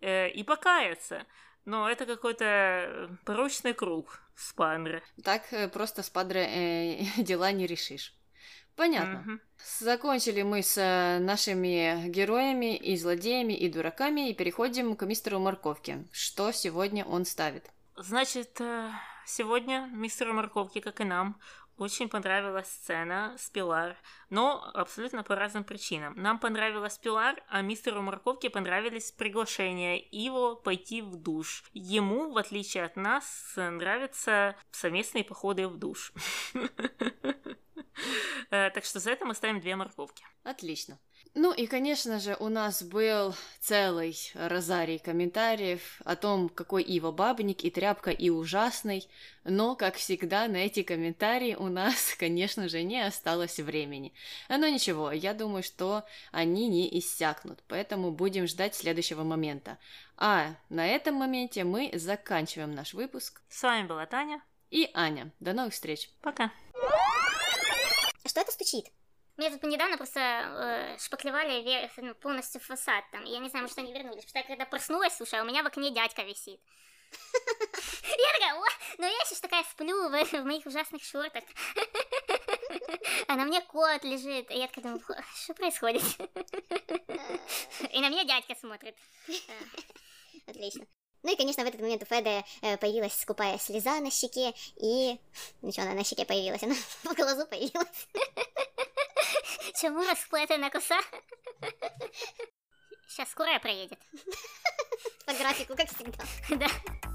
э, и покаяться. Но это какой-то порочный круг спанры. Так э, просто с падре э, дела не решишь. Понятно. Мгм. Закончили мы с э, нашими героями и злодеями и дураками и переходим к мистеру Морковке. Что сегодня он ставит? Значит, э, сегодня мистеру Морковке, как и нам, очень понравилась сцена с Пилар, но абсолютно по разным причинам. Нам понравилась Пилар, а мистеру Морковке понравились приглашения его пойти в душ. Ему, в отличие от нас, нравятся совместные походы в душ. Э, Так что за это мы ставим две морковки. Отлично. Ну и, конечно же, у нас был целый розарий комментариев о том, какой Ива бабник и тряпка и ужасный, но, как всегда, на эти комментарии у нас, конечно же, не осталось времени. Но ничего, я думаю, что они не иссякнут, поэтому будем ждать следующего момента. А на этом моменте мы заканчиваем наш выпуск. С вами была Таня. И Аня. До новых встреч! Пока. Что это стучит? Мне тут недавно просто э, шпаклевали ну, полностью фасад там. Я не знаю, может, они вернулись. Потому что я когда проснулась, слушай, а у меня в окне дядька висит. Я такая, о, ну я сейчас такая сплю в, в моих ужасных шортах. А на мне кот лежит. И я такая думаю, «Фу, что происходит? И на меня дядька смотрит. Отлично. Ну и, конечно, в этот момент у Феды э, появилась скупая слеза на щеке, и... Ну что, она на щеке появилась? Она в глазу появилась. Чему расплетена коса? Сейчас скорая проедет. По графику, как всегда. Да.